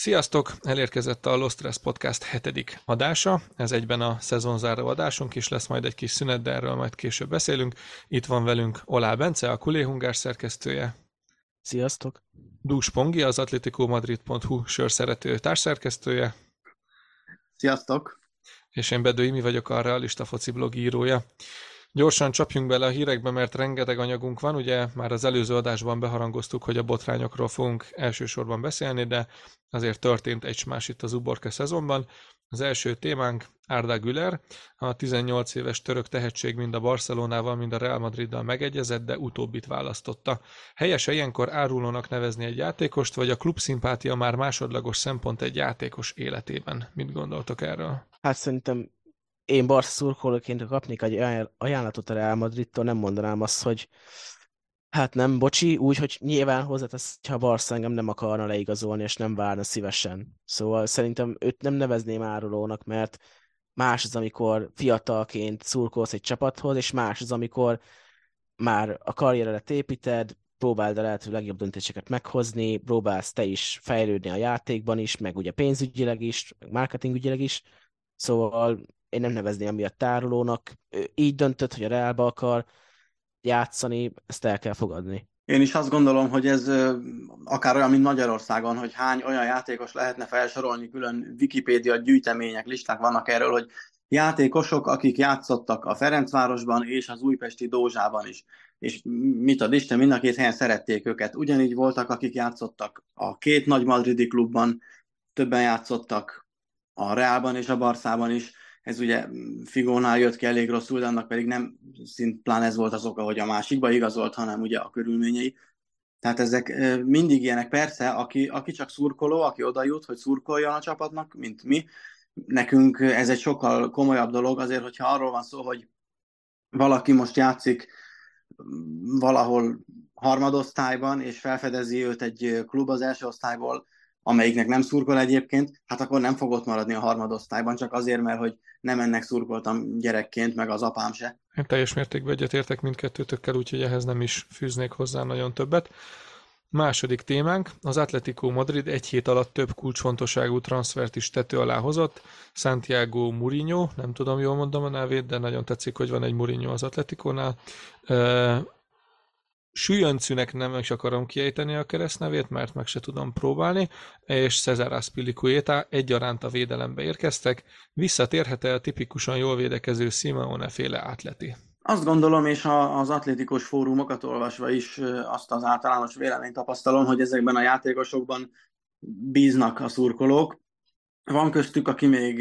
Sziasztok! Elérkezett a Lost Stress Podcast hetedik adása. Ez egyben a szezonzáró adásunk is lesz, majd egy kis szünet, de erről majd később beszélünk. Itt van velünk Olá Bence, a Kuléhungár szerkesztője. Sziasztok! Dús Pongi, az atleticomadrid.hu sörszerető társszerkesztője. Sziasztok! És én Bedő Imi vagyok, a Realista Foci blog írója. Gyorsan csapjunk bele a hírekbe, mert rengeteg anyagunk van. Ugye már az előző adásban beharangoztuk, hogy a botrányokról fogunk elsősorban beszélni, de azért történt egy más itt az Uborka szezonban. Az első témánk Arda Güler, a 18 éves török tehetség mind a Barcelonával, mind a Real Madriddal megegyezett, de utóbbit választotta. Helyese ilyenkor árulónak nevezni egy játékost, vagy a klub szimpátia már másodlagos szempont egy játékos életében? Mit gondoltok erről? Hát szerintem én Barca szurkolóként kapnék egy ajánlatot a Real Madridtól, nem mondanám azt, hogy hát nem, bocsi, úgy, hogy nyilván hozzátesz, ha Barca engem nem akarna leigazolni, és nem várna szívesen. Szóval szerintem őt nem nevezném árulónak, mert más az, amikor fiatalként szurkolsz egy csapathoz, és más az, amikor már a karrieredet építed, próbáld a lehető legjobb döntéseket meghozni, próbálsz te is fejlődni a játékban is, meg ugye pénzügyileg is, marketingügyileg is. Szóval én nem nevezném amiatt tárolónak. Így döntött, hogy a Realba akar játszani, ezt el kell fogadni. Én is azt gondolom, hogy ez akár olyan, mint Magyarországon, hogy hány olyan játékos lehetne felsorolni, külön Wikipédia gyűjtemények, listák vannak erről, hogy játékosok, akik játszottak a Ferencvárosban és az újpesti Dózsában is. És mit ad Isten, mind a két helyen szerették őket. Ugyanígy voltak, akik játszottak a két nagy madridi klubban, többen játszottak a Reálban és a Barszában is ez ugye Figónál jött ki elég rosszul, de annak pedig nem szint plán ez volt az oka, hogy a másikba igazolt, hanem ugye a körülményei. Tehát ezek mindig ilyenek. Persze, aki, aki csak szurkoló, aki oda jut, hogy szurkoljon a csapatnak, mint mi, nekünk ez egy sokkal komolyabb dolog, azért, hogyha arról van szó, hogy valaki most játszik valahol harmadosztályban, és felfedezi őt egy klub az első osztályból, amelyiknek nem szurkol egyébként, hát akkor nem fog ott maradni a harmadosztályban, csak azért, mert hogy nem ennek szurkoltam gyerekként, meg az apám se. Én teljes mértékben egyetértek mindkettőtökkel, úgyhogy ehhez nem is fűznék hozzá nagyon többet. Második témánk, az Atletico Madrid egy hét alatt több kulcsfontosságú transfert is tető alá hozott. Santiago Mourinho, nem tudom, jól mondom a nevét, de nagyon tetszik, hogy van egy Mourinho az Atleticónál. Süjöncűnek nem is akarom kiejteni a keresztnevét, mert meg se tudom próbálni, és Cesar Aspilicueta egyaránt a védelembe érkeztek. Visszatérhet-e a tipikusan jól védekező Simeone féle átleti? Azt gondolom, és az atlétikus fórumokat olvasva is azt az általános véleményt tapasztalom, hogy ezekben a játékosokban bíznak a szurkolók. Van köztük, aki még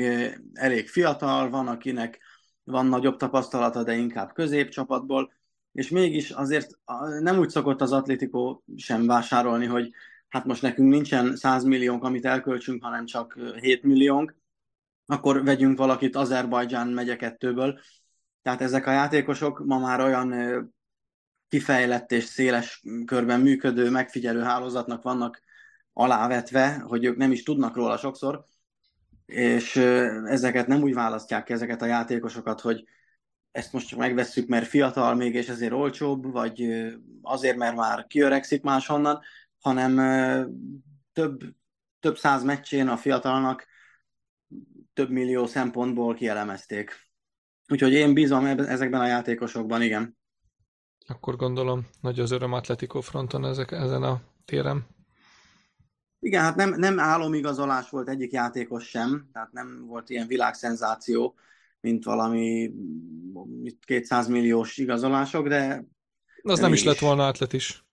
elég fiatal, van, akinek van nagyobb tapasztalata, de inkább középcsapatból és mégis azért nem úgy szokott az Atlético sem vásárolni, hogy hát most nekünk nincsen 100 milliónk, amit elköltsünk, hanem csak 7 milliónk, akkor vegyünk valakit Azerbajdzsán megye kettőből. Tehát ezek a játékosok ma már olyan kifejlett és széles körben működő, megfigyelő hálózatnak vannak alávetve, hogy ők nem is tudnak róla sokszor, és ezeket nem úgy választják ki, ezeket a játékosokat, hogy ezt most csak megvesszük, mert fiatal még, és ezért olcsóbb, vagy azért, mert már kiöregszik máshonnan, hanem több, több száz meccsén a fiatalnak több millió szempontból kielemezték. Úgyhogy én bízom ezekben a játékosokban, igen. Akkor gondolom, nagy az öröm Atletico fronton ezek, ezen a téren. Igen, hát nem, nem álomigazolás volt egyik játékos sem, tehát nem volt ilyen világszenzáció, mint valami 200 milliós igazolások, de... Az nem is lett volna átlet is.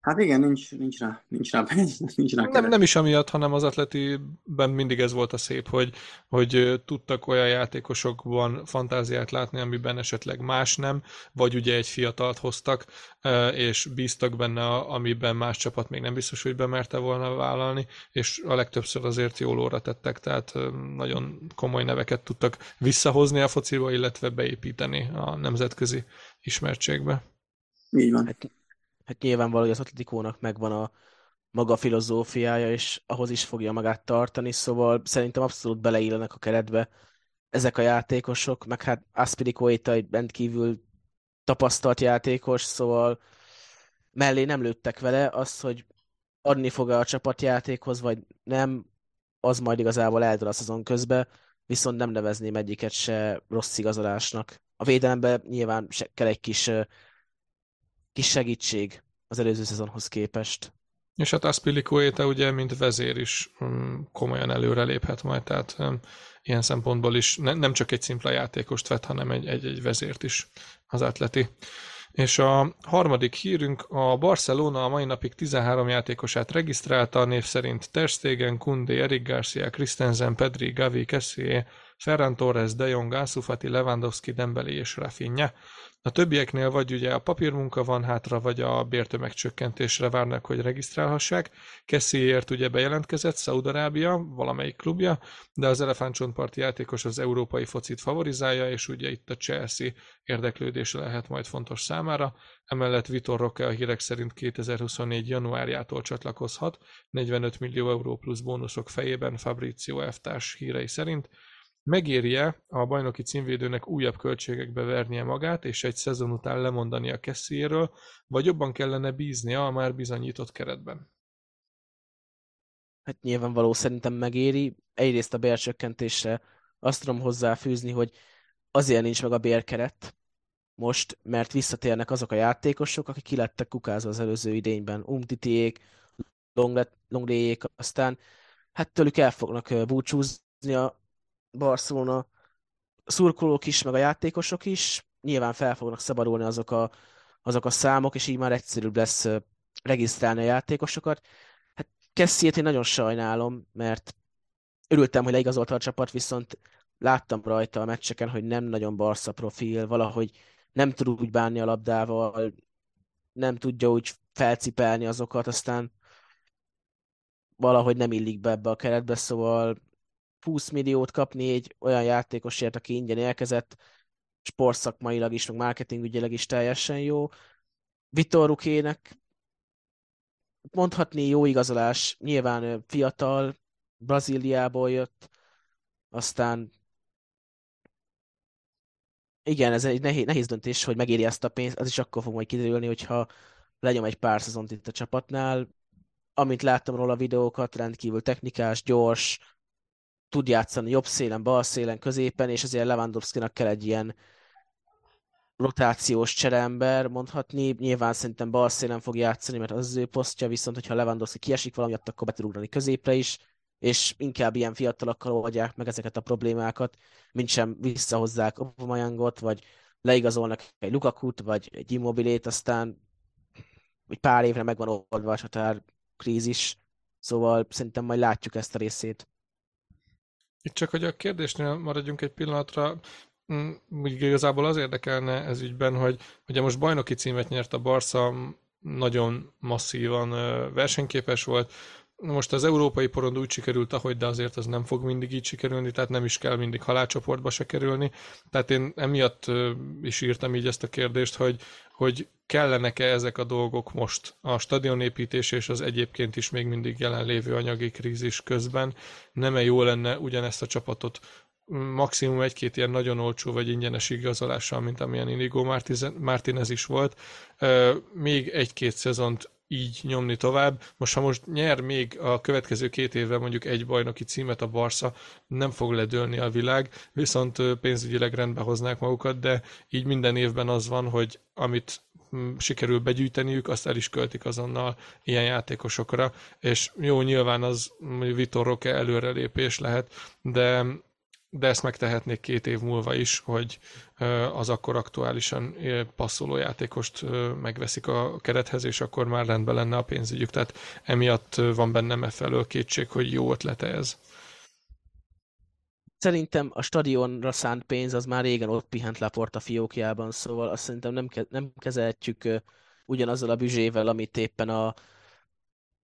Hát igen, nincs, nincs rá, nincs rá, nincs rá nem, nem is amiatt, hanem az atletiben mindig ez volt a szép, hogy, hogy tudtak olyan játékosokban fantáziát látni, amiben esetleg más nem, vagy ugye egy fiatalt hoztak, és bíztak benne, amiben más csapat még nem biztos, hogy bemerte volna vállalni, és a legtöbbször azért jól óra tettek, tehát nagyon komoly neveket tudtak visszahozni a fociba, illetve beépíteni a nemzetközi ismertségbe. Így van. Hát hát nyilvánvaló, hogy az Atletikónak megvan a maga filozófiája, és ahhoz is fogja magát tartani, szóval szerintem abszolút beleillenek a keretbe ezek a játékosok, meg hát Aspiricoita egy rendkívül tapasztalt játékos, szóval mellé nem lőttek vele, az, hogy adni fog a csapatjátékhoz, vagy nem, az majd igazából eldől a szezon közben, viszont nem nevezném egyiket se rossz igazolásnak. A védelemben nyilván kell egy kis, kis segítség az előző szezonhoz képest. És hát Aspilicueta ugye, mint vezér is um, komolyan előreléphet majd, tehát um, ilyen szempontból is ne, nem csak egy szimpla játékost vett, hanem egy, egy, egy vezért is az atleti. És a harmadik hírünk, a Barcelona a mai napig 13 játékosát regisztrálta, a név szerint Ter Stegen, Kunde, Eric Garcia, Christensen, Pedri, Gavi, Kessié, Ferran Torres, De Jong, Ansu Fati, Lewandowski, Dembele és Rafinha. A többieknél vagy ugye a papírmunka van hátra, vagy a bértömegcsökkentésre várnak, hogy regisztrálhassák. Kessiért ugye bejelentkezett Szaudarábia, valamelyik klubja, de az elefántcsontparti játékos az európai focit favorizálja, és ugye itt a Chelsea érdeklődése lehet majd fontos számára. Emellett Vitor Roque a hírek szerint 2024. januárjától csatlakozhat, 45 millió euró plusz bónuszok fejében Fabrizio F. hírei szerint. Megéri-e a bajnoki címvédőnek újabb költségekbe vernie magát, és egy szezon után a Kessiéről, vagy jobban kellene bíznia a már bizonyított keretben? Hát nyilvánvaló szerintem megéri. Egyrészt a bércsökkentésre azt tudom hozzáfűzni, hogy azért nincs meg a bérkeret most, mert visszatérnek azok a játékosok, akik kilettek kukázva az előző idényben. Umtitiék, Longléjék, aztán hát tőlük el fognak búcsúzni a Barcelona szurkolók is, meg a játékosok is, nyilván fel fognak szabadulni azok a, azok a számok, és így már egyszerűbb lesz regisztrálni a játékosokat. Hát Kessiét én nagyon sajnálom, mert örültem, hogy leigazolta a csapat, viszont láttam rajta a meccseken, hogy nem nagyon Barca profil, valahogy nem tud úgy bánni a labdával, nem tudja úgy felcipelni azokat, aztán valahogy nem illik be ebbe a keretbe, szóval 20 milliót kapni egy olyan játékosért, aki ingyen érkezett, sportszakmailag is, meg marketingügyileg is teljesen jó. Vitor Rukének mondhatni jó igazolás, nyilván fiatal, Brazíliából jött, aztán igen, ez egy nehéz, nehéz döntés, hogy megéri ezt a pénzt, az is akkor fog majd kiderülni, hogyha legyom egy pár szezont itt a csapatnál. Amint láttam róla a videókat, rendkívül technikás, gyors, tud játszani jobb szélen, bal szélen, középen, és azért Lewandowski-nak kell egy ilyen rotációs cserember, mondhatni. Nyilván szerintem bal szélen fog játszani, mert az az ő posztja, viszont hogyha Lewandowski kiesik valami, akkor be tud ugrani középre is, és inkább ilyen fiatalokkal oldják meg ezeket a problémákat, mint sem visszahozzák Obamanyangot, vagy leigazolnak egy Lukakut, vagy egy Immobilét, aztán egy pár évre megvan oldva a határ krízis, szóval szerintem majd látjuk ezt a részét. Itt csak, hogy a kérdésnél maradjunk egy pillanatra, mm, úgy igazából az érdekelne ez ügyben, hogy ugye most bajnoki címet nyert a Barca, nagyon masszívan versenyképes volt, most az európai porond úgy sikerült, ahogy, de azért az nem fog mindig így sikerülni, tehát nem is kell mindig halálcsoportba se kerülni. Tehát én emiatt is írtam így ezt a kérdést, hogy, hogy kellenek-e ezek a dolgok most a stadionépítés és az egyébként is még mindig jelenlévő anyagi krízis közben. Nem-e jó lenne ugyanezt a csapatot maximum egy-két ilyen nagyon olcsó vagy ingyenes igazolással, mint amilyen Inigo Martinez is volt, még egy-két szezont így nyomni tovább. Most, ha most nyer még a következő két évben mondjuk egy bajnoki címet a Barca, nem fog ledőlni a világ, viszont pénzügyileg rendbe hoznák magukat, de így minden évben az van, hogy amit hm, sikerül begyűjteniük, azt el is költik azonnal ilyen játékosokra, és jó, nyilván az Vitor Roque előrelépés lehet, de de ezt megtehetnék két év múlva is, hogy az akkor aktuálisan passzoló játékost megveszik a kerethez, és akkor már rendben lenne a pénzügyük. Tehát emiatt van bennem e felől kétség, hogy jó ötlete ez. Szerintem a stadionra szánt pénz az már régen ott pihent Laporta fiókjában, szóval azt szerintem nem, ke- nem kezelhetjük ugyanazzal a büzsével, amit éppen a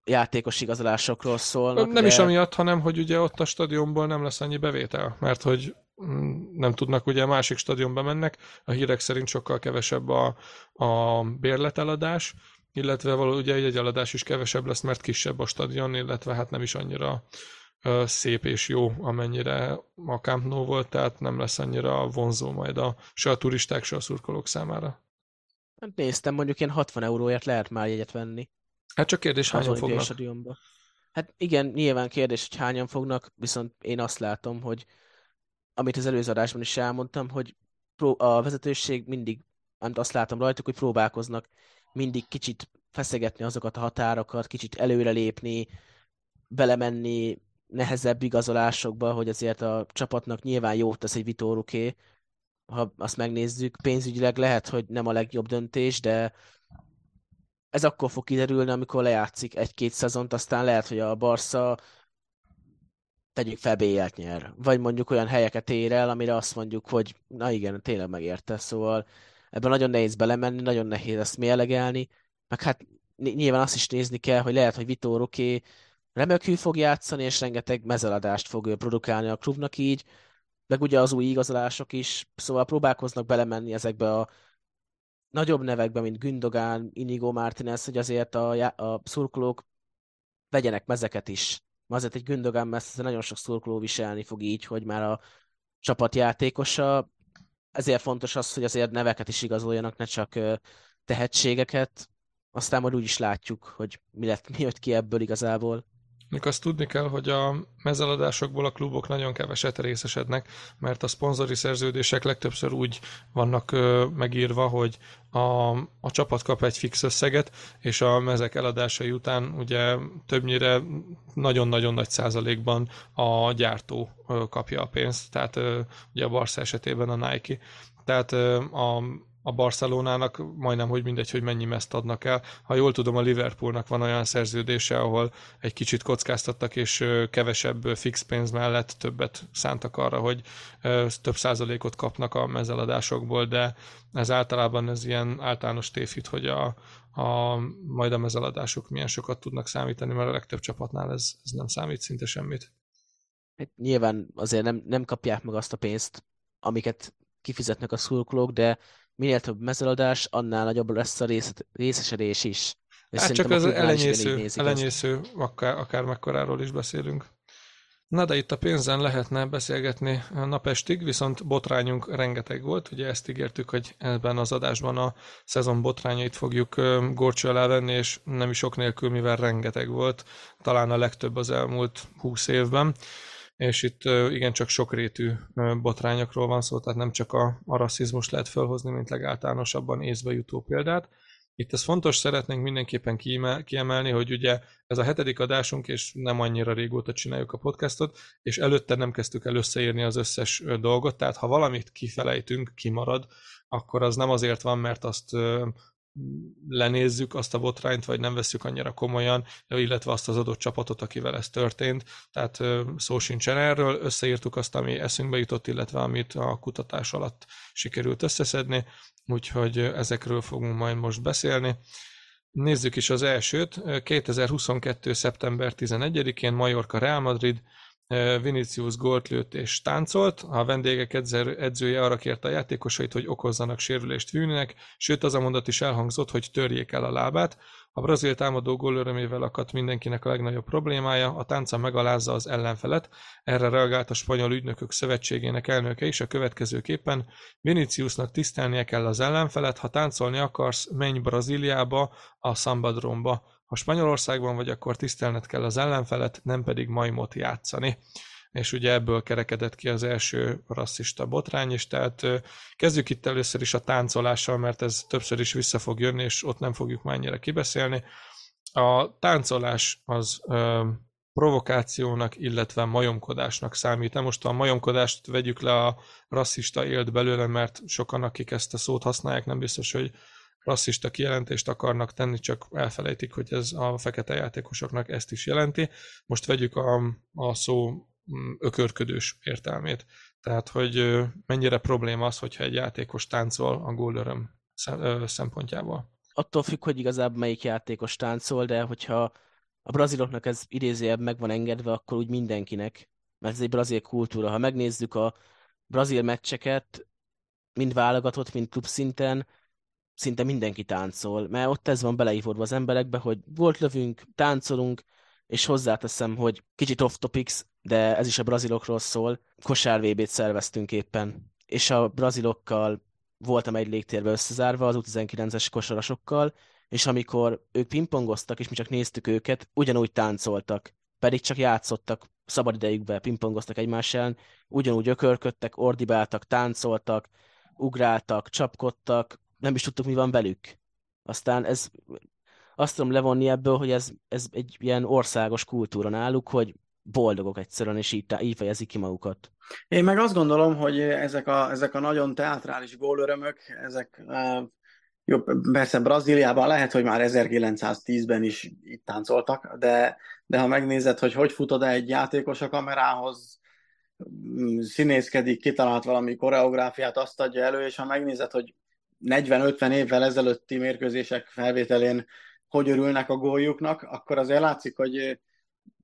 játékos igazolásokról szólnak. Nem de... is amiatt, hanem hogy ugye ott a stadionból nem lesz annyi bevétel, mert hogy mm, nem tudnak, ugye másik stadionba mennek, a hírek szerint sokkal kevesebb a, a bérleteladás, illetve való ugye egy eladás is kevesebb lesz, mert kisebb a stadion, illetve hát nem is annyira szép és jó, amennyire a Camp Nou volt, tehát nem lesz annyira vonzó majd a, se a turisták, se a szurkolók számára. Hát néztem, mondjuk ilyen 60 euróért lehet már jegyet venni. Hát csak kérdés, hányan fognak? stadionba. Hát igen, nyilván kérdés, hogy hányan fognak, viszont én azt látom, hogy amit az előző adásban is elmondtam, hogy a vezetőség mindig, amit azt látom rajtuk, hogy próbálkoznak mindig kicsit feszegetni azokat a határokat, kicsit előrelépni, belemenni nehezebb igazolásokba, hogy azért a csapatnak nyilván jót tesz egy vitóruké, ha azt megnézzük. Pénzügyileg lehet, hogy nem a legjobb döntés, de ez akkor fog kiderülni, amikor lejátszik egy-két szezont, aztán lehet, hogy a Barca tegyük fel BL-t nyer. Vagy mondjuk olyan helyeket ér el, amire azt mondjuk, hogy na igen, tényleg megérte. Szóval ebben nagyon nehéz belemenni, nagyon nehéz ezt mérlegelni. Meg hát nyilván azt is nézni kell, hogy lehet, hogy Vitor oké, remekül fog játszani, és rengeteg mezeladást fog produkálni a klubnak így, meg ugye az új igazolások is, szóval próbálkoznak belemenni ezekbe a nagyobb nevekbe, mint Gündogán, Inigo Martinez, hogy azért a, a szurkolók vegyenek mezeket is. Azért egy Gündogán messze nagyon sok szurkoló viselni fog így, hogy már a csapatjátékosa, ezért fontos az, hogy azért neveket is igazoljanak, ne csak tehetségeket, aztán majd úgy is látjuk, hogy mi lett, mi jött ki ebből igazából. Még azt tudni kell, hogy a mezeladásokból a klubok nagyon keveset részesednek, mert a szponzori szerződések legtöbbször úgy vannak ö, megírva, hogy a, a csapat kap egy fix összeget, és a mezek eladásai után ugye többnyire nagyon-nagyon nagy százalékban a gyártó ö, kapja a pénzt, tehát ö, ugye a Barca esetében a Nike. Tehát a a Barcelonának majdnem, hogy mindegy, hogy mennyi meszt adnak el. Ha jól tudom, a Liverpoolnak van olyan szerződése, ahol egy kicsit kockáztattak, és kevesebb fix pénz mellett többet szántak arra, hogy több százalékot kapnak a mezeladásokból, de ez általában ez ilyen általános tévhit, hogy a, a, majd a mezeladások milyen sokat tudnak számítani, mert a legtöbb csapatnál ez, ez nem számít szinte semmit. Hát nyilván azért nem, nem kapják meg azt a pénzt, amiket kifizetnek a szurkolók, de minél több mezeladás, annál nagyobb lesz a rész, részesedés is. És hát csak az elenyésző, elenyésző akár, akár mekkoráról is beszélünk. Na de itt a pénzen lehetne beszélgetni napestig, viszont botrányunk rengeteg volt. Ugye ezt ígértük, hogy ebben az adásban a szezon botrányait fogjuk gorcső alá venni, és nem is sok nélkül, mivel rengeteg volt. Talán a legtöbb az elmúlt húsz évben és itt igencsak sokrétű botrányokról van szó, tehát nem csak a, a rasszizmus lehet felhozni, mint legáltalánosabban észbe jutó példát. Itt ez fontos, szeretnénk mindenképpen kiemelni, hogy ugye ez a hetedik adásunk, és nem annyira régóta csináljuk a podcastot, és előtte nem kezdtük el összeírni az összes dolgot, tehát ha valamit kifelejtünk, kimarad, akkor az nem azért van, mert azt lenézzük azt a botrányt, vagy nem veszük annyira komolyan, illetve azt az adott csapatot, akivel ez történt. Tehát szó sincsen erről, összeírtuk azt, ami eszünkbe jutott, illetve amit a kutatás alatt sikerült összeszedni, úgyhogy ezekről fogunk majd most beszélni. Nézzük is az elsőt. 2022. szeptember 11-én Majorka Real Madrid Vinicius gólt lőtt és táncolt, a vendégek edzője arra kérte a játékosait, hogy okozzanak sérülést Vűnnek, sőt az a mondat is elhangzott, hogy törjék el a lábát. A brazil támadó gól örömével akadt mindenkinek a legnagyobb problémája, a tánca megalázza az ellenfelet. Erre reagált a spanyol ügynökök szövetségének elnöke is a következőképpen. Viniciusnak tisztelnie kell az ellenfelet, ha táncolni akarsz, menj Brazíliába, a Sambadromba ha Spanyolországban vagy, akkor tisztelned kell az ellenfelet, nem pedig majmot játszani. És ugye ebből kerekedett ki az első rasszista botrány is, tehát kezdjük itt először is a táncolással, mert ez többször is vissza fog jönni, és ott nem fogjuk már ennyire kibeszélni. A táncolás az ö, provokációnak, illetve majomkodásnak számít. Nem most a majomkodást vegyük le a rasszista élt belőle, mert sokan, akik ezt a szót használják, nem biztos, hogy rasszista kijelentést akarnak tenni, csak elfelejtik, hogy ez a fekete játékosoknak ezt is jelenti. Most vegyük a, a szó mm, ökörködős értelmét. Tehát, hogy mennyire probléma az, hogyha egy játékos táncol a gólöröm szempontjából. Attól függ, hogy igazából melyik játékos táncol, de hogyha a braziloknak ez idézőjebb meg van engedve, akkor úgy mindenkinek, mert ez egy brazil kultúra. Ha megnézzük a brazil meccseket, mind válogatott, mind klub szinten, szinte mindenki táncol, mert ott ez van beleívódva az emberekbe, hogy volt lövünk, táncolunk, és hozzáteszem, hogy kicsit off topics, de ez is a brazilokról szól. Kosár VB-t szerveztünk éppen, és a brazilokkal voltam egy légtérbe összezárva az U19-es kosarasokkal, és amikor ők pingpongoztak, és mi csak néztük őket, ugyanúgy táncoltak, pedig csak játszottak, szabadidejükben pingpongoztak egymás ellen, ugyanúgy ökörködtek, ordibáltak, táncoltak, ugráltak, csapkodtak, nem is tudtuk, mi van velük. Aztán ez, azt tudom levonni ebből, hogy ez, ez egy ilyen országos kultúra náluk, hogy boldogok egyszerűen, és így, így fejezik ki magukat. Én meg azt gondolom, hogy ezek a, ezek a nagyon teátrális gólörömök, ezek uh, jó, persze Brazíliában lehet, hogy már 1910-ben is itt táncoltak, de, de ha megnézed, hogy hogy futod egy játékos a kamerához, színészkedik, kitalált valami koreográfiát, azt adja elő, és ha megnézed, hogy 40-50 évvel ezelőtti mérkőzések felvételén hogy örülnek a góljuknak, akkor azért látszik, hogy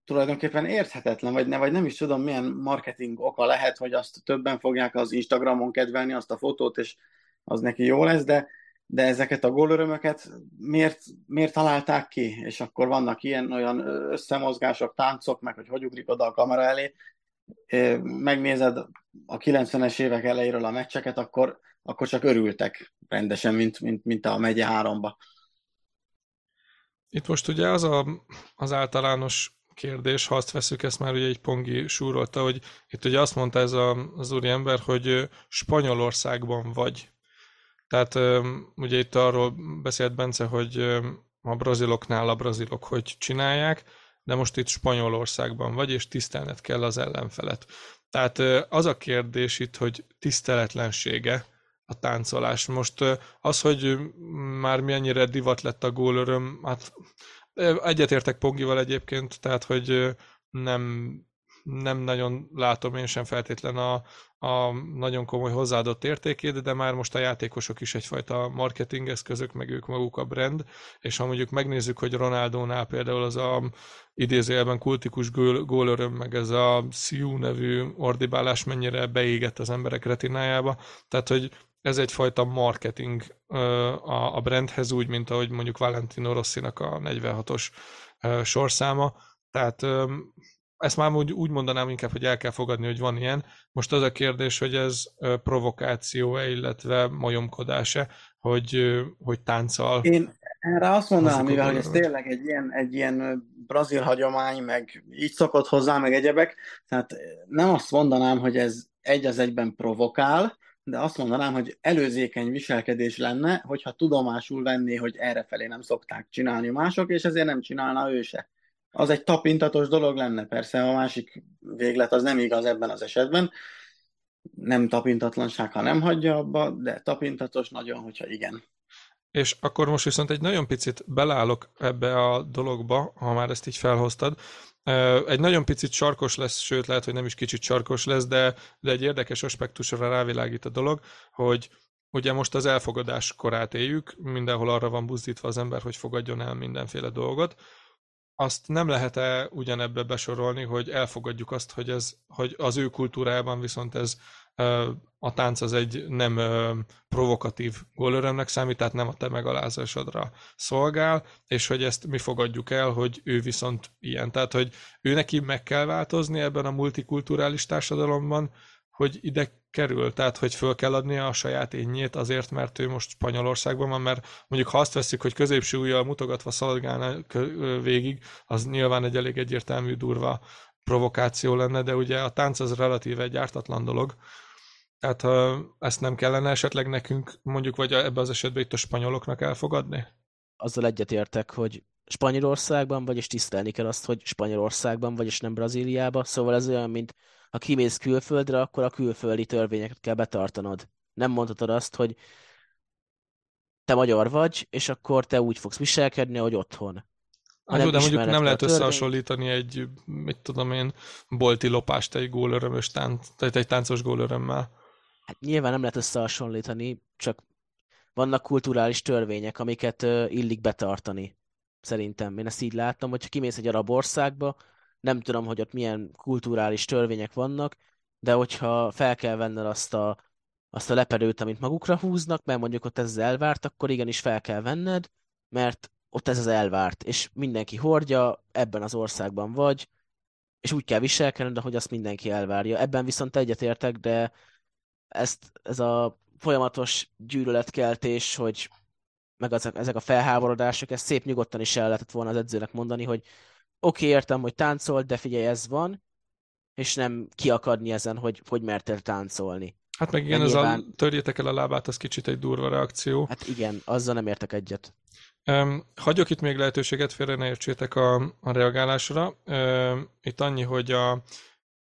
tulajdonképpen érthetetlen, vagy, ne, vagy nem is tudom, milyen marketing oka lehet, hogy azt többen fogják az Instagramon kedvelni azt a fotót, és az neki jó lesz, de, de ezeket a gólörömöket miért, miért találták ki? És akkor vannak ilyen olyan összemozgások, táncok, meg hogy hogy ugrik oda a kamera elé. Megnézed a 90-es évek elejéről a meccseket, akkor, akkor csak örültek rendesen, mint, mint, mint a megye háromba. Itt most ugye az a, az általános kérdés, ha azt veszük, ezt már ugye egy Pongi súrolta, hogy itt ugye azt mondta ez a, az úri ember, hogy Spanyolországban vagy. Tehát ugye itt arról beszélt Bence, hogy a braziloknál a brazilok hogy csinálják, de most itt Spanyolországban vagy, és tisztelned kell az ellenfelet. Tehát az a kérdés itt, hogy tiszteletlensége a táncolás. Most az, hogy már mennyire divat lett a gólöröm, hát Egyetértek Pongival egyébként, tehát hogy nem, nem nagyon látom én sem feltétlen a, a nagyon komoly hozzáadott értékét, de már most a játékosok is egyfajta marketing eszközök, meg ők maguk a brand, és ha mondjuk megnézzük, hogy Ronaldónál például az a idézőjelben kultikus gól, gólöröm, meg ez a Siu nevű ordibálás mennyire beégett az emberek retinájába, tehát hogy ez egyfajta marketing a brandhez úgy, mint ahogy mondjuk Valentino Rossinak a 46-os sorszáma. Tehát ezt már úgy, úgy mondanám inkább, hogy el kell fogadni, hogy van ilyen. Most az a kérdés, hogy ez provokáció-e, illetve majomkodás-e, hogy, hogy tánccal. Én erre azt mondanám, mivel hogy ez tényleg egy ilyen, egy ilyen brazil hagyomány, meg így szokott hozzá, meg egyebek, tehát nem azt mondanám, hogy ez egy az egyben provokál, de azt mondanám, hogy előzékeny viselkedés lenne, hogyha tudomásul venné, hogy errefelé nem szokták csinálni mások, és ezért nem csinálna ő se. Az egy tapintatos dolog lenne, persze a másik véglet az nem igaz ebben az esetben, nem tapintatlanság, ha nem hagyja abba, de tapintatos nagyon, hogyha igen. És akkor most viszont egy nagyon picit belállok ebbe a dologba, ha már ezt így felhoztad, egy nagyon picit sarkos lesz, sőt lehet, hogy nem is kicsit sarkos lesz, de, de egy érdekes aspektusra rávilágít a dolog, hogy ugye most az elfogadás korát éljük, mindenhol arra van buzdítva az ember, hogy fogadjon el mindenféle dolgot. Azt nem lehet-e ugyanebbe besorolni, hogy elfogadjuk azt, hogy, ez, hogy az ő kultúrájában viszont ez a tánc az egy nem provokatív gólörömnek számít, tehát nem a te megalázásodra szolgál, és hogy ezt mi fogadjuk el, hogy ő viszont ilyen. Tehát, hogy ő neki meg kell változni ebben a multikulturális társadalomban, hogy ide kerül, tehát hogy föl kell adnia a saját énjét azért, mert ő most Spanyolországban van, mert mondjuk ha azt veszik, hogy középső ujjal mutogatva szaladgálna végig, az nyilván egy elég egyértelmű, durva provokáció lenne, de ugye a tánc az relatíve egy ártatlan dolog, tehát ha ezt nem kellene esetleg nekünk, mondjuk, vagy ebbe az esetben itt a spanyoloknak elfogadni? Azzal egyetértek, hogy Spanyolországban, vagyis tisztelni kell azt, hogy Spanyolországban, vagyis nem Brazíliába. Szóval ez olyan, mint ha kimész külföldre, akkor a külföldi törvényeket kell betartanod. Nem mondhatod azt, hogy te magyar vagy, és akkor te úgy fogsz viselkedni, hogy otthon. Ha jó, de mondjuk nem lehet összehasonlítani egy, mit tudom én, bolti lopást egy gólörömös tánc, tehát egy táncos gólörömmel. Hát nyilván nem lehet összehasonlítani, csak vannak kulturális törvények, amiket illik betartani. Szerintem. Én ezt így láttam, hogyha kimész egy arab országba, nem tudom, hogy ott milyen kulturális törvények vannak, de hogyha fel kell venned azt a, azt a lepedőt, amit magukra húznak, mert mondjuk ott ez az elvárt, akkor igenis fel kell venned, mert ott ez az elvárt, és mindenki hordja, ebben az országban vagy, és úgy kell viselkedned, ahogy azt mindenki elvárja. Ebben viszont egyetértek, de ezt, ez a folyamatos gyűlöletkeltés, hogy meg azok, ezek a felháborodások, ezt szép nyugodtan is el lehetett volna az edzőnek mondani, hogy oké, okay, értem, hogy táncol, de figyelj, ez van, és nem kiakadni ezen, hogy hogy mertél táncolni. Hát meg igen, ez nyilván... a törjétek el a lábát, az kicsit egy durva reakció. Hát igen, azzal nem értek egyet. Um, hagyok itt még lehetőséget, félre ne értsétek a, a reagálásra. Um, itt annyi, hogy a,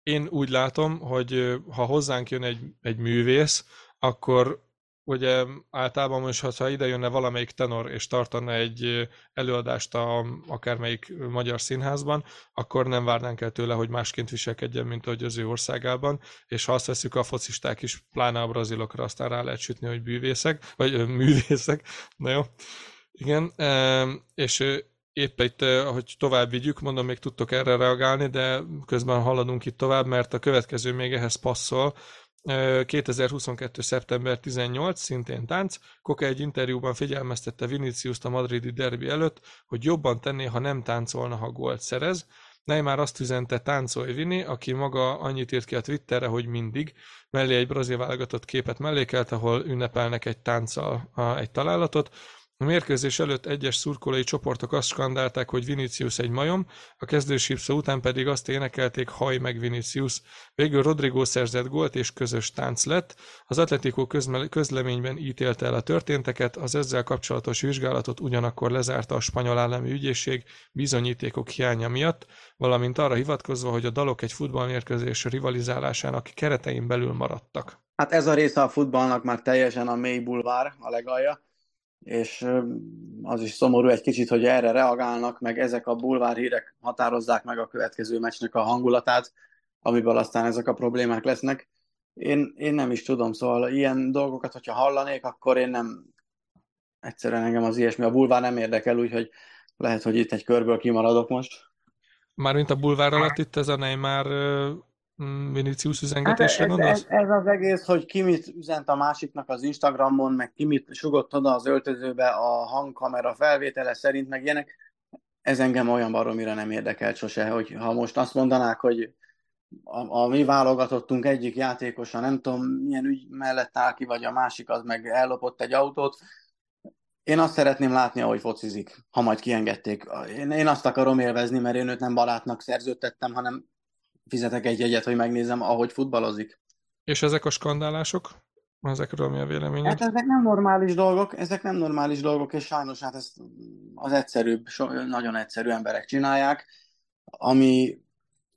én úgy látom, hogy ha hozzánk jön egy, egy művész, akkor ugye általában most, ha ide jönne valamelyik tenor és tartana egy előadást a, akármelyik magyar színházban, akkor nem várnánk el tőle, hogy másként viselkedjen, mint ahogy az ő országában, és ha azt veszük a focisták is, pláne a brazilokra, aztán rá lehet sütni, hogy bűvészek, vagy művészek, na jó. Igen, és épp itt, ahogy tovább vigyük, mondom, még tudtok erre reagálni, de közben haladunk itt tovább, mert a következő még ehhez passzol, 2022. szeptember 18, szintén tánc. Koke egy interjúban figyelmeztette Vinicius a madridi derbi előtt, hogy jobban tenné, ha nem táncolna, ha gólt szerez. Neymar azt üzente táncolj Vini, aki maga annyit írt ki a Twitterre, hogy mindig, mellé egy brazil válogatott képet mellékelt, ahol ünnepelnek egy tánccal egy találatot. A mérkőzés előtt egyes szurkolói csoportok azt skandálták, hogy Vinicius egy majom, a kezdős után pedig azt énekelték, haj meg Vinicius. Végül Rodrigo szerzett gólt és közös tánc lett. Az Atletico közleményben ítélte el a történteket, az ezzel kapcsolatos vizsgálatot ugyanakkor lezárta a spanyol állami ügyészség bizonyítékok hiánya miatt, valamint arra hivatkozva, hogy a dalok egy futballmérkőzés rivalizálásának keretein belül maradtak. Hát ez a része a futballnak már teljesen a mély bulvár, a legalja és az is szomorú egy kicsit, hogy erre reagálnak, meg ezek a bulvár hírek határozzák meg a következő meccsnek a hangulatát, amiből aztán ezek a problémák lesznek. Én, én nem is tudom, szóval ilyen dolgokat, hogyha hallanék, akkor én nem, egyszerűen engem az ilyesmi, a bulvár nem érdekel, úgyhogy lehet, hogy itt egy körből kimaradok most. Mármint a bulvár alatt itt ez a Neymar Vinicius üzengetésre hát ez, ez, ez, az egész, hogy ki mit üzent a másiknak az Instagramon, meg ki mit sugott oda az öltözőbe a hangkamera felvétele szerint, meg ilyenek, ez engem olyan baromira nem érdekelt sose, hogy ha most azt mondanák, hogy a, a mi válogatottunk egyik játékosa, nem tudom milyen ügy mellett áll ki, vagy a másik az meg ellopott egy autót, én azt szeretném látni, ahogy focizik, ha majd kiengedték. Én, én azt akarom élvezni, mert én őt nem barátnak szerződtettem, hanem fizetek egy jegyet, hogy megnézem, ahogy futballozik. És ezek a skandálások? Ezekről mi a véleményed? Hát ezek nem normális dolgok, ezek nem normális dolgok, és sajnos hát ezt az egyszerűbb, nagyon egyszerű emberek csinálják, ami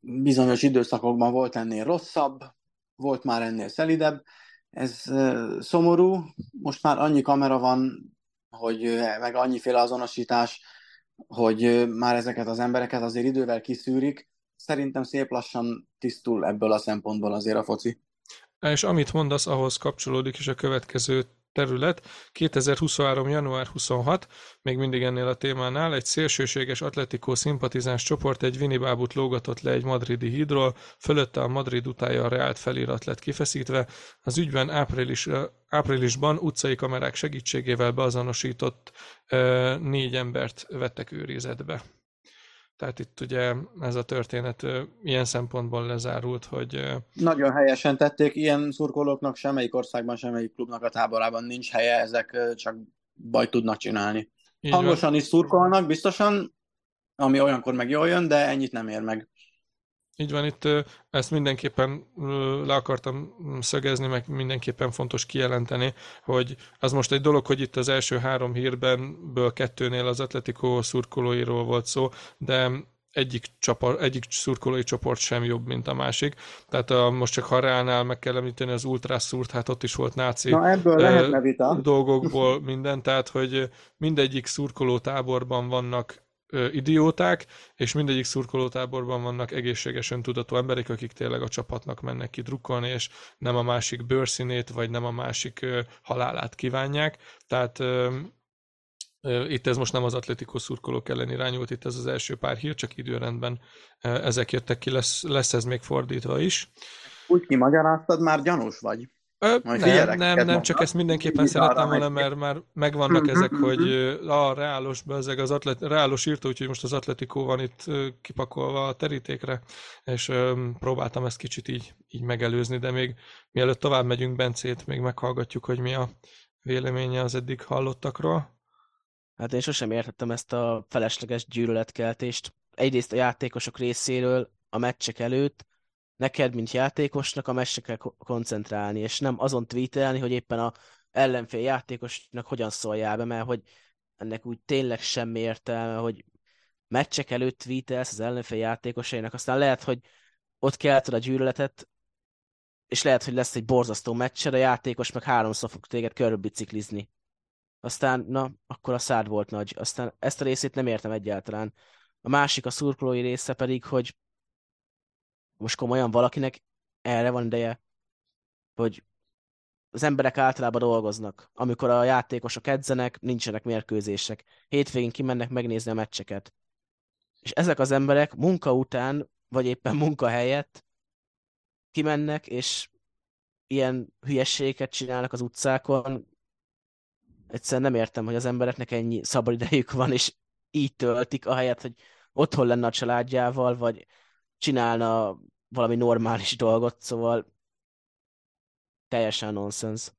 bizonyos időszakokban volt ennél rosszabb, volt már ennél szelidebb. Ez szomorú, most már annyi kamera van, hogy meg annyiféle azonosítás, hogy már ezeket az embereket azért idővel kiszűrik, szerintem szép lassan tisztul ebből a szempontból azért a foci. És amit mondasz, ahhoz kapcsolódik is a következő terület. 2023. január 26, még mindig ennél a témánál, egy szélsőséges atletikó szimpatizáns csoport egy Vinibábut lógatott le egy madridi hídról, fölötte a Madrid utája a Reált felirat lett kifeszítve. Az ügyben április, áprilisban utcai kamerák segítségével beazonosított négy embert vettek őrizetbe. Tehát itt ugye ez a történet ilyen szempontból lezárult, hogy... Nagyon helyesen tették, ilyen szurkolóknak semmelyik országban, semmelyik klubnak a táborában nincs helye, ezek csak bajt tudnak csinálni. Így Hangosan van. is szurkolnak, biztosan, ami olyankor meg jól jön, de ennyit nem ér meg. Így van, itt ezt mindenképpen le akartam szögezni, meg mindenképpen fontos kijelenteni, hogy az most egy dolog, hogy itt az első három hírben ből kettőnél az Atletico szurkolóiról volt szó, de egyik, csapar, egyik szurkolói csoport sem jobb, mint a másik. Tehát a, most csak ha Reálnál meg kell említeni az ultrászúrt, hát ott is volt náci Na, ebből lehetne vita. dolgokból minden, tehát hogy mindegyik szurkoló táborban vannak idióták, és mindegyik szurkolótáborban vannak egészségesen tudatú emberek, akik tényleg a csapatnak mennek ki drukkolni, és nem a másik bőrszínét, vagy nem a másik halálát kívánják. Tehát itt ez most nem az atletikus szurkolók ellen irányult, itt ez az első pár hír, csak időrendben ezek jöttek ki, lesz, lesz ez még fordítva is. Úgy kimagyaráztad, már gyanús vagy. Ö, nem, nem, nem, csak ezt mindenképpen szeretném volna, mert már megvannak ezek, hogy a reálos ezek az atlet, reálos írta, úgyhogy most az Atletico van itt kipakolva a terítékre, és próbáltam ezt kicsit így, így megelőzni, de még mielőtt tovább megyünk Bencét, még meghallgatjuk, hogy mi a véleménye az eddig hallottakról. Hát én sosem értettem ezt a felesleges gyűlöletkeltést. Egyrészt a játékosok részéről a meccsek előtt, neked, mint játékosnak a meccsre kell koncentrálni, és nem azon tweetelni, hogy éppen a ellenfél játékosnak hogyan szóljál be, mert hogy ennek úgy tényleg semmi értelme, hogy meccsek előtt tweetelsz az ellenfél játékosainak, aztán lehet, hogy ott kelted a gyűlöletet, és lehet, hogy lesz egy borzasztó meccsed, a játékos meg háromszor fog téged körbiciklizni. Aztán, na, akkor a szád volt nagy. Aztán ezt a részét nem értem egyáltalán. A másik, a szurkolói része pedig, hogy most komolyan valakinek erre van ideje, hogy az emberek általában dolgoznak. Amikor a játékosok edzenek, nincsenek mérkőzések. Hétvégén kimennek megnézni a meccseket. És ezek az emberek munka után, vagy éppen munka helyett kimennek, és ilyen hülyességeket csinálnak az utcákon. Egyszerűen nem értem, hogy az embereknek ennyi szabadidejük van, és így töltik, ahelyett, hogy otthon lenne a családjával, vagy csinálna valami normális dolgot, szóval teljesen nonsens.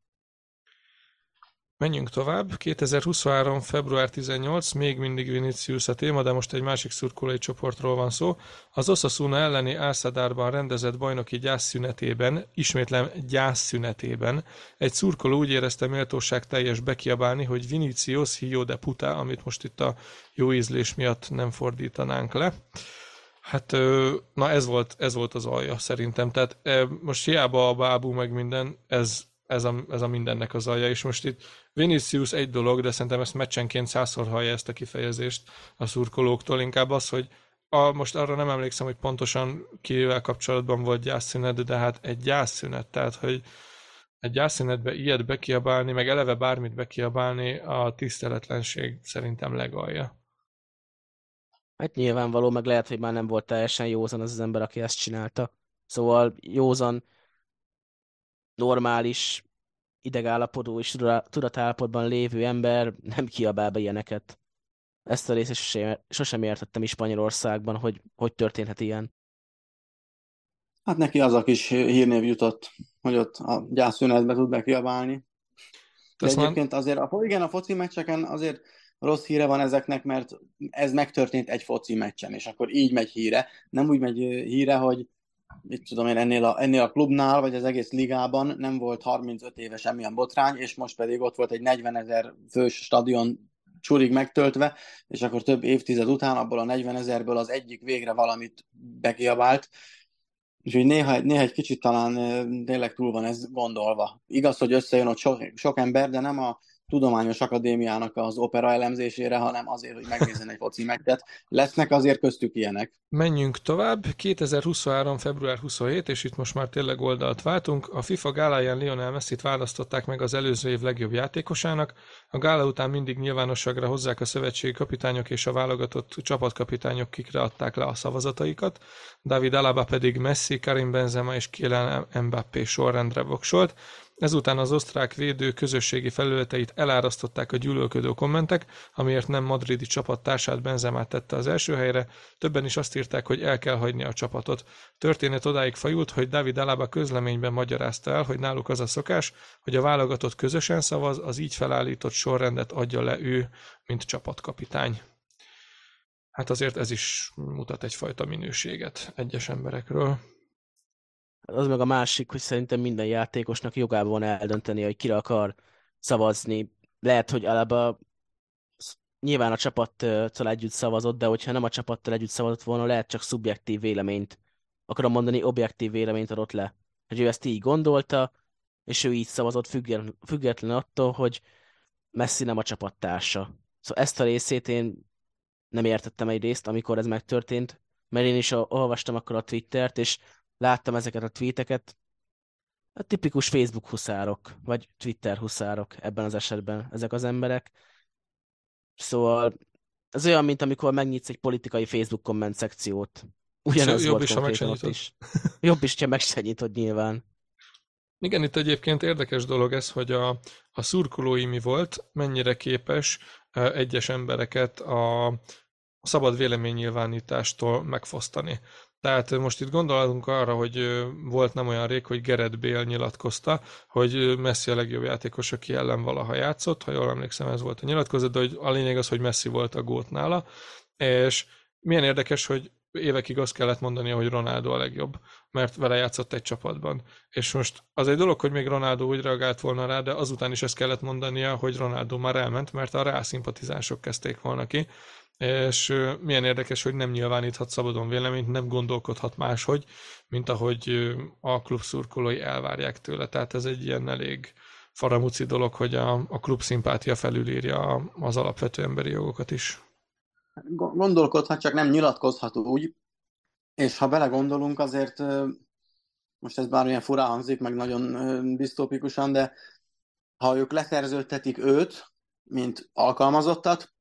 Menjünk tovább. 2023. február 18, még mindig Vinicius a téma, de most egy másik szurkolói csoportról van szó. Az Osasuna elleni Álszadárban rendezett bajnoki gyászszünetében, ismétlem gyászszünetében, egy szurkoló úgy érezte méltóság teljes bekiabálni, hogy Vinicius hió de puta, amit most itt a jó ízlés miatt nem fordítanánk le. Hát, na ez volt, ez volt az alja szerintem. Tehát most hiába a bábú meg minden, ez, ez, a, ez a mindennek az alja. És most itt Vinicius egy dolog, de szerintem ezt meccsenként százszor hallja ezt a kifejezést a szurkolóktól. Inkább az, hogy a, most arra nem emlékszem, hogy pontosan kivel kapcsolatban volt gyászszünet, de hát egy gyászszünet, tehát hogy egy gyászszünetbe ilyet bekiabálni, meg eleve bármit bekiabálni, a tiszteletlenség szerintem legalja. Hát nyilvánvaló, meg lehet, hogy már nem volt teljesen józan az az ember, aki ezt csinálta. Szóval józan, normális, idegállapodó és tudatállapotban lévő ember nem kiabál be ilyeneket. Ezt a részt sosem, sosem értettem is Spanyolországban, hogy hogy történhet ilyen. Hát neki az a kis hírnév jutott, hogy ott a gyászszünetbe tud bekiabálni. De egyébként azért, a, igen, a foci meccseken azért rossz híre van ezeknek, mert ez megtörtént egy foci meccsen, és akkor így megy híre. Nem úgy megy híre, hogy mit tudom én, ennél a, ennél a klubnál, vagy az egész ligában nem volt 35 éves semmilyen botrány, és most pedig ott volt egy 40 ezer fős stadion csurig megtöltve, és akkor több évtized után abból a 40 ezerből az egyik végre valamit bekiabált, Úgyhogy néha, néha egy kicsit talán tényleg túl van ez gondolva. Igaz, hogy összejön ott sok, sok ember, de nem a tudományos akadémiának az opera elemzésére, hanem azért, hogy megnézzen egy foci meccset. Lesznek azért köztük ilyenek. Menjünk tovább. 2023. február 27, és itt most már tényleg oldalt váltunk. A FIFA gáláján Lionel Messi-t választották meg az előző év legjobb játékosának. A gála után mindig nyilvánosságra hozzák a szövetségi kapitányok és a válogatott csapatkapitányok, kikre adták le a szavazataikat. David Alaba pedig Messi, Karim Benzema és Kylian Mbappé sorrendre voksolt. Ezután az osztrák védő közösségi felületeit elárasztották a gyűlölködő kommentek, amiért nem madridi csapat társát Benzemát tette az első helyre, többen is azt írták, hogy el kell hagyni a csapatot. Történet odáig fajult, hogy David Alaba közleményben magyarázta el, hogy náluk az a szokás, hogy a válogatott közösen szavaz, az így felállított sorrendet adja le ő, mint csapatkapitány. Hát azért ez is mutat egyfajta minőséget egyes emberekről. Az meg a másik, hogy szerintem minden játékosnak jogában van eldönteni, hogy kire akar szavazni. Lehet, hogy alapban nyilván a csapattal együtt szavazott, de hogyha nem a csapattal együtt szavazott volna, lehet csak szubjektív véleményt. Akarom mondani, objektív véleményt adott le. Hogy ő ezt így gondolta, és ő így szavazott független, független attól, hogy Messi nem a csapattársa. Szóval ezt a részét én nem értettem egy részt, amikor ez megtörtént, mert én is olvastam akkor a Twittert, és láttam ezeket a tweeteket, a tipikus Facebook huszárok, vagy Twitter huszárok ebben az esetben ezek az emberek. Szóval ez olyan, mint amikor megnyitsz egy politikai Facebook komment szekciót. Ugyanez jobb volt is, konkrétan ott is. Jobb is, ha meg se nyitod nyilván. Igen, itt egyébként érdekes dolog ez, hogy a, a szurkolói mi volt, mennyire képes egyes embereket a, a szabad véleménynyilvánítástól megfosztani. Tehát most itt gondolunk arra, hogy volt nem olyan rég, hogy Gerett Bél nyilatkozta, hogy Messi a legjobb játékos, aki ellen valaha játszott, ha jól emlékszem, ez volt a nyilatkozat, de hogy a lényeg az, hogy Messi volt a gót nála, és milyen érdekes, hogy évekig azt kellett mondania, hogy Ronaldo a legjobb, mert vele játszott egy csapatban. És most az egy dolog, hogy még Ronaldo úgy reagált volna rá, de azután is ezt kellett mondania, hogy Ronaldo már elment, mert a rá szimpatizánsok kezdték volna ki. És milyen érdekes, hogy nem nyilváníthat szabadon véleményt, nem gondolkodhat máshogy, mint ahogy a klub szurkolói elvárják tőle. Tehát ez egy ilyen elég faramuci dolog, hogy a, a klub szimpátia felülírja az alapvető emberi jogokat is gondolkodhat, csak nem nyilatkozhat úgy, és ha belegondolunk, azért most ez bár olyan furán hangzik, meg nagyon disztópikusan, de ha ők leszerződtetik őt, mint alkalmazottat,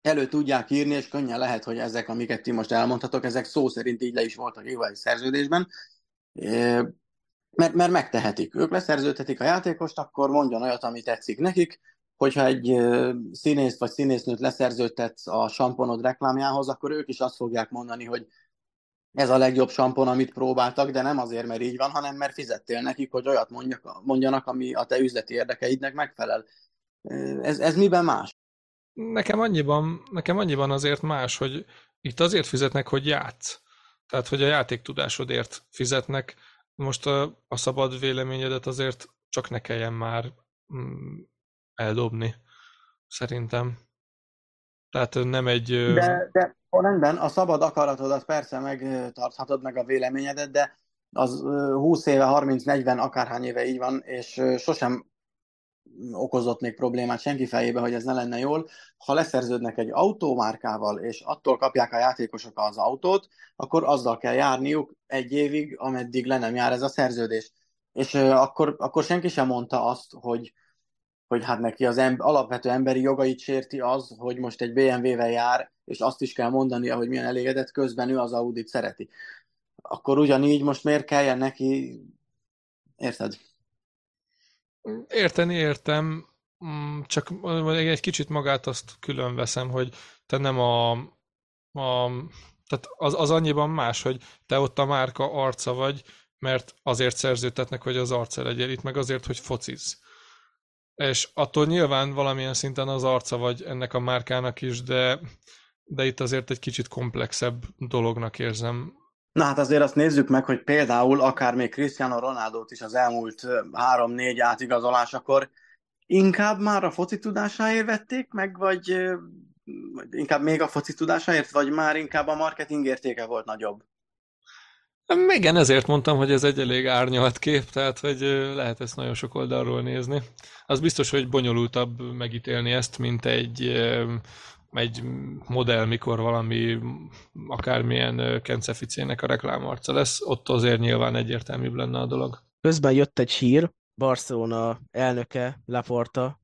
elő tudják írni, és könnyen lehet, hogy ezek, amiket ti most elmondhatok, ezek szó szerint így le is voltak írva egy szerződésben, mert, mert megtehetik. Ők leszerződtetik a játékost, akkor mondjon olyat, ami tetszik nekik, hogyha egy színészt vagy színésznőt leszerződtetsz a samponod reklámjához, akkor ők is azt fogják mondani, hogy ez a legjobb sampon, amit próbáltak, de nem azért, mert így van, hanem mert fizettél nekik, hogy olyat mondjak, mondjanak, ami a te üzleti érdekeidnek megfelel. Ez, ez miben más? Nekem annyiban, nekem annyiban azért más, hogy itt azért fizetnek, hogy játsz. Tehát, hogy a játéktudásodért fizetnek. Most a, a szabad véleményedet azért csak ne kelljen már mm, eldobni, szerintem. Tehát nem egy... De, de rendben, a szabad akaratodat persze megtarthatod meg a véleményedet, de az 20 éve, 30-40, akárhány éve így van, és sosem okozott még problémát senki fejébe, hogy ez ne lenne jól. Ha leszerződnek egy autómárkával, és attól kapják a játékosok az autót, akkor azzal kell járniuk egy évig, ameddig le nem jár ez a szerződés. És akkor, akkor senki sem mondta azt, hogy, hogy hát neki az em- alapvető emberi jogait sérti az, hogy most egy BMW-vel jár, és azt is kell mondania, hogy milyen elégedett, közben ő az Audit szereti. Akkor ugyanígy most miért kelljen neki, érted? Érteni értem, mm, csak egy kicsit magát azt külön veszem, hogy te nem a, a tehát az, az annyiban más, hogy te ott a márka arca vagy, mert azért szerződtetnek, hogy az arca legyél itt, meg azért, hogy fociz. És attól nyilván valamilyen szinten az arca vagy ennek a márkának is, de, de itt azért egy kicsit komplexebb dolognak érzem. Na hát azért azt nézzük meg, hogy például akár még Cristiano ronaldo is az elmúlt három-négy átigazolásakor inkább már a foci tudásáért vették meg, vagy, vagy inkább még a foci tudásáért, vagy már inkább a marketing értéke volt nagyobb? Igen, ezért mondtam, hogy ez egy elég árnyalt kép, tehát hogy lehet ezt nagyon sok oldalról nézni. Az biztos, hogy bonyolultabb megítélni ezt, mint egy, egy modell, mikor valami akármilyen kenceficének a reklámarca lesz, ott azért nyilván egyértelműbb lenne a dolog. Közben jött egy hír, Barcelona elnöke, Laporta,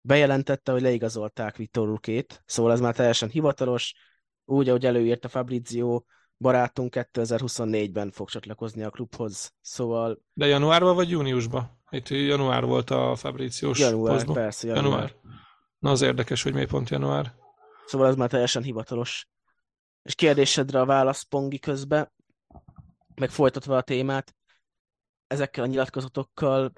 bejelentette, hogy leigazolták Vittor Rukét, szóval ez már teljesen hivatalos, úgy, ahogy előírta Fabrizio, barátunk 2024-ben fog csatlakozni a klubhoz, szóval... De januárban vagy júniusban? Itt január volt a Fabriciós Január, posztban. persze, január. január. Na az érdekes, hogy miért pont január. Szóval ez már teljesen hivatalos. És kérdésedre a válasz Pongi közben, meg folytatva a témát, ezekkel a nyilatkozatokkal,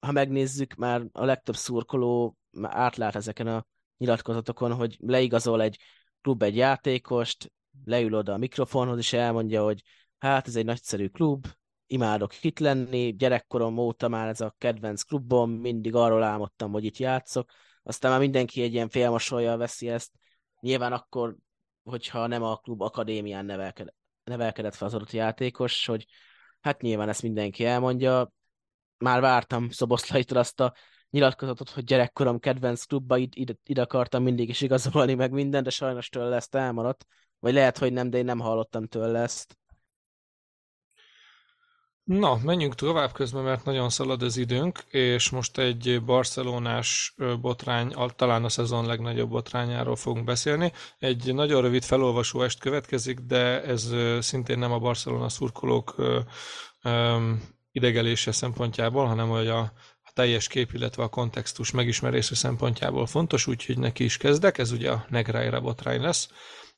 ha megnézzük, már a legtöbb szurkoló már átlát ezeken a nyilatkozatokon, hogy leigazol egy klub egy játékost, leül oda a mikrofonhoz, és elmondja, hogy hát ez egy nagyszerű klub, imádok itt lenni, gyerekkorom óta már ez a kedvenc klubom, mindig arról álmodtam, hogy itt játszok, aztán már mindenki egy ilyen félmosolyjal veszi ezt, nyilván akkor, hogyha nem a klub akadémián nevelkedett, nevelkedett fel az adott játékos, hogy hát nyilván ezt mindenki elmondja, már vártam Szoboszlaitól azt a nyilatkozatot, hogy gyerekkorom kedvenc klubba ide, ide, akartam mindig is igazolni meg minden, de sajnos tőle ezt elmaradt. Vagy lehet, hogy nem, de én nem hallottam tőle ezt. Na, menjünk tovább közben, mert nagyon szalad az időnk, és most egy barcelonás botrány, talán a szezon legnagyobb botrányáról fogunk beszélni. Egy nagyon rövid felolvasó est következik, de ez szintén nem a Barcelona szurkolók idegelése szempontjából, hanem hogy a, teljes kép, illetve a kontextus megismerése szempontjából fontos, úgyhogy neki is kezdek, ez ugye a Negraira botrány lesz.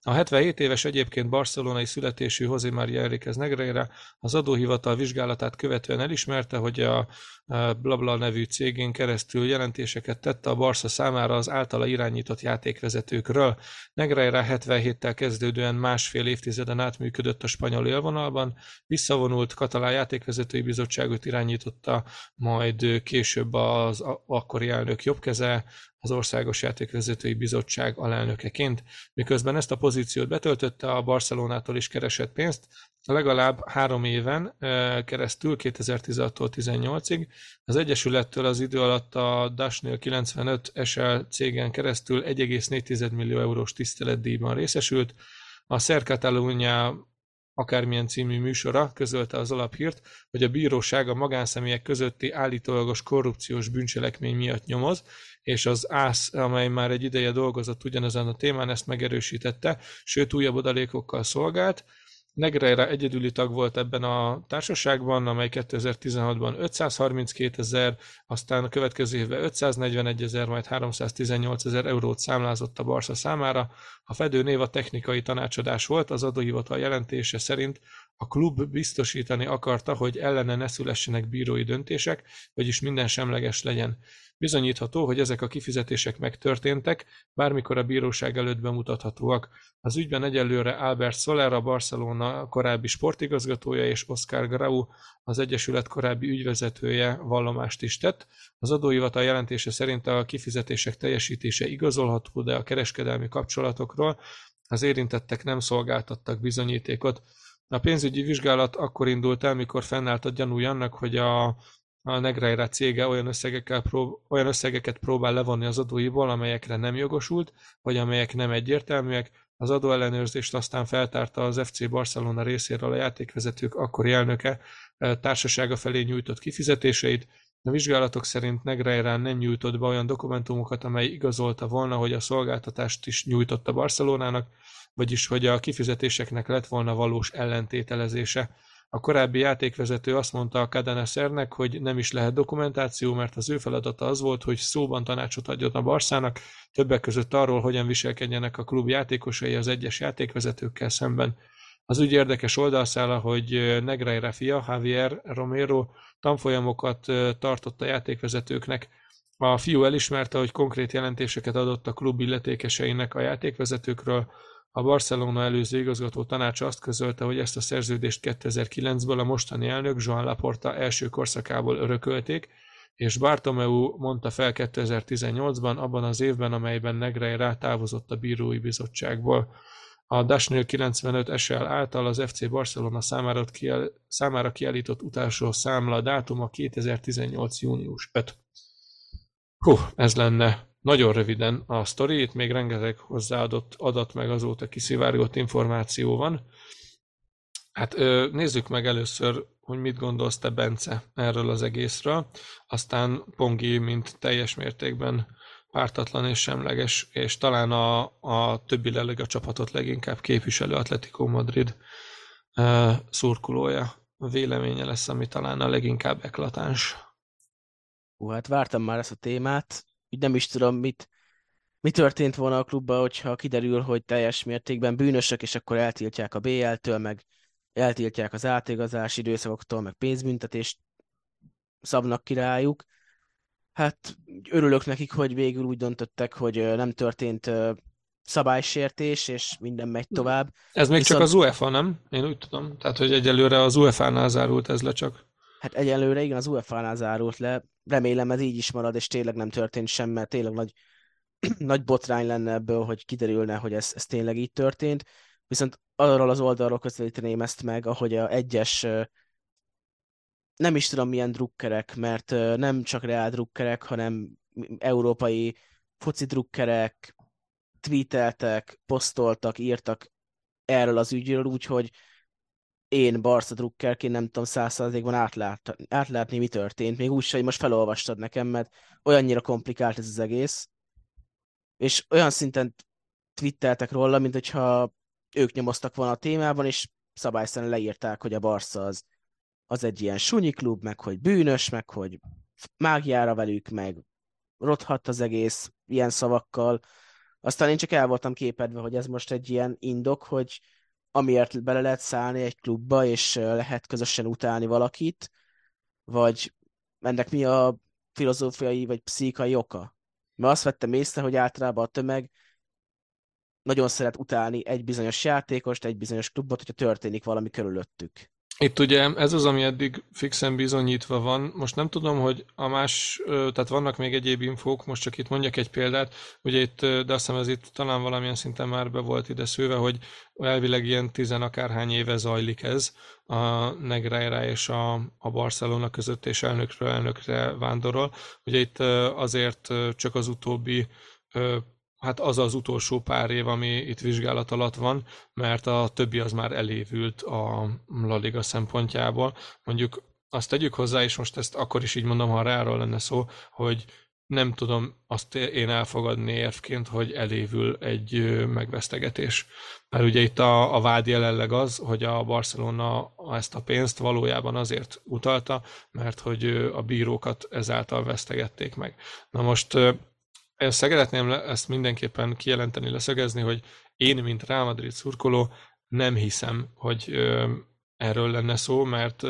A 77 éves egyébként barcelonai születésű José María Enriquez Negreira az adóhivatal vizsgálatát követően elismerte, hogy a Blabla nevű cégén keresztül jelentéseket tette a Barca számára az általa irányított játékvezetőkről. Negreira 77-tel kezdődően másfél évtizeden átműködött a spanyol élvonalban, visszavonult katalán játékvezetői bizottságot irányította, majd később az akkori elnök jobbkeze, az Országos Játékvezetői Bizottság alelnökeként, miközben ezt a pozíciót betöltötte, a Barcelonától is keresett pénzt, legalább három éven keresztül, 2016-tól 18-ig. Az Egyesülettől az idő alatt a Dashnél 95 SL cégen keresztül 1,4 millió eurós tiszteletdíjban részesült. A Ser Catalunya akármilyen című műsora közölte az alaphírt, hogy a bíróság a magánszemélyek közötti állítólagos korrupciós bűncselekmény miatt nyomoz, és az ÁSZ, amely már egy ideje dolgozott ugyanezen a témán, ezt megerősítette, sőt újabb adalékokkal szolgált. Negreira egyedüli tag volt ebben a társaságban, amely 2016-ban 532 ezer, aztán a következő évben 541 ezer, majd 318 ezer eurót számlázott a Barca számára. A fedő név a technikai tanácsadás volt, az adóhivatal jelentése szerint a klub biztosítani akarta, hogy ellene ne szülessenek bírói döntések, vagyis minden semleges legyen. Bizonyítható, hogy ezek a kifizetések megtörténtek, bármikor a bíróság előtt bemutathatóak. Az ügyben egyelőre Albert Soler, a Barcelona korábbi sportigazgatója és Oscar Grau, az Egyesület korábbi ügyvezetője vallomást is tett. Az adóhivatal jelentése szerint a kifizetések teljesítése igazolható, de a kereskedelmi kapcsolatokról az érintettek nem szolgáltattak bizonyítékot. A pénzügyi vizsgálat akkor indult el, mikor fennállt a gyanúja annak, hogy a a Negreira cége olyan, összegekkel prób- olyan összegeket próbál levonni az adóiból, amelyekre nem jogosult, vagy amelyek nem egyértelműek. Az adóellenőrzést aztán feltárta az FC Barcelona részéről a játékvezetők akkori elnöke társasága felé nyújtott kifizetéseit. A vizsgálatok szerint Negreira nem nyújtott be olyan dokumentumokat, amely igazolta volna, hogy a szolgáltatást is nyújtotta Barcelonának, vagyis hogy a kifizetéseknek lett volna valós ellentételezése. A korábbi játékvezető azt mondta a Cadenesernek, hogy nem is lehet dokumentáció, mert az ő feladata az volt, hogy szóban tanácsot adjon a Barszának, többek között arról, hogyan viselkedjenek a klub játékosai az egyes játékvezetőkkel szemben. Az ügy érdekes oldalszála, hogy Negreira fia, Javier Romero tanfolyamokat tartott a játékvezetőknek. A fiú elismerte, hogy konkrét jelentéseket adott a klub illetékeseinek a játékvezetőkről, a Barcelona előző igazgató tanácsa azt közölte, hogy ezt a szerződést 2009-ből a mostani elnök Joan Laporta első korszakából örökölték, és Bartomeu mondta fel 2018-ban, abban az évben, amelyben Negreira távozott a bírói bizottságból. A Dashnil 95 SL által az FC Barcelona számára, kiel, számára kiállított utolsó számla dátuma 2018. június 5. Hú, ez lenne nagyon röviden a sztori, itt még rengeteg hozzáadott adat meg azóta kiszivárgott információ van. Hát nézzük meg először, hogy mit gondolsz te, Bence, erről az egészről. Aztán Pongi, mint teljes mértékben pártatlan és semleges, és talán a, a többi a csapatot leginkább képviselő Atletico Madrid szurkolója véleménye lesz, ami talán a leginkább eklatáns. Hú, hát vártam már ezt a témát, úgy nem is tudom, mit, mi történt volna a klubban, hogyha kiderül, hogy teljes mértékben bűnösök, és akkor eltiltják a BL-től, meg eltiltják az átigazási időszakoktól, meg pénzbüntetést szabnak királyuk. Hát örülök nekik, hogy végül úgy döntöttek, hogy nem történt szabálysértés, és minden megy tovább. Ez még Viszont... csak az UEFA, nem? Én úgy tudom. Tehát, hogy egyelőre az UEFA-nál zárult ez le csak. Hát egyelőre igen, az UEFA-nál zárult le. Remélem ez így is marad, és tényleg nem történt semmi, mert tényleg nagy, nagy botrány lenne ebből, hogy kiderülne, hogy ez, ez tényleg így történt. Viszont arról az oldalról közelíteném ezt meg, ahogy a egyes nem is tudom milyen drukkerek, mert nem csak reál drukkerek, hanem európai foci drukkerek tweeteltek, posztoltak, írtak erről az ügyről, úgyhogy én Barca drukkerként nem tudom százszázalékban átlát, átlátni, mi történt. Még úgy hogy most felolvastad nekem, mert olyannyira komplikált ez az egész. És olyan szinten twitteltek róla, mint hogyha ők nyomoztak volna a témában, és szabályszerűen leírták, hogy a Barca az, az egy ilyen sunyi klub, meg hogy bűnös, meg hogy mágiára velük, meg rothadt az egész ilyen szavakkal. Aztán én csak el voltam képedve, hogy ez most egy ilyen indok, hogy amiért bele lehet szállni egy klubba, és lehet közösen utálni valakit, vagy ennek mi a filozófiai vagy pszichai oka. Mert azt vettem észre, hogy általában a tömeg nagyon szeret utálni egy bizonyos játékost, egy bizonyos klubot, hogyha történik valami körülöttük. Itt ugye ez az, ami eddig fixen bizonyítva van. Most nem tudom, hogy a más, tehát vannak még egyéb infók, most csak itt mondjak egy példát, ugye itt, de azt hiszem ez itt talán valamilyen szinten már be volt ide szőve, hogy elvileg ilyen tizen akárhány éve zajlik ez a Negreira és a, a Barcelona között, és elnökről elnökre vándorol. Ugye itt azért csak az utóbbi Hát az az utolsó pár év, ami itt vizsgálat alatt van, mert a többi az már elévült a La Liga szempontjából. Mondjuk azt tegyük hozzá, és most ezt akkor is így mondom, ha ráról lenne szó, hogy nem tudom azt én elfogadni érvként, hogy elévül egy megvesztegetés. Mert ugye itt a, a vád jelenleg az, hogy a Barcelona ezt a pénzt valójában azért utalta, mert hogy a bírókat ezáltal vesztegették meg. Na most én szeretném ezt mindenképpen kijelenteni, leszögezni, hogy én, mint Real Madrid szurkoló, nem hiszem, hogy erről lenne szó, mert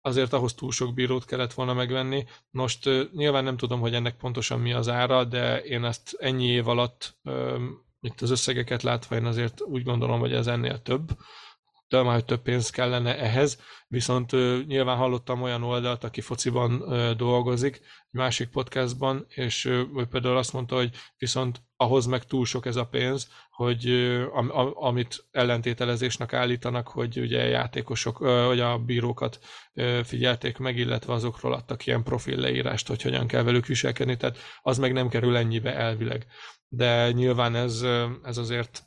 azért ahhoz túl sok bírót kellett volna megvenni. Most nyilván nem tudom, hogy ennek pontosan mi az ára, de én ezt ennyi év alatt, itt az összegeket látva, én azért úgy gondolom, hogy ez ennél több tudom már, hogy több pénz kellene ehhez, viszont ö, nyilván hallottam olyan oldalt, aki fociban dolgozik, egy másik podcastban, és ő például azt mondta, hogy viszont ahhoz meg túl sok ez a pénz, hogy am, am, amit ellentételezésnek állítanak, hogy ugye játékosok, vagy a bírókat figyelték meg, illetve azokról adtak ilyen profil leírást, hogy hogyan kell velük viselkedni, tehát az meg nem kerül ennyibe elvileg. De nyilván ez, ez azért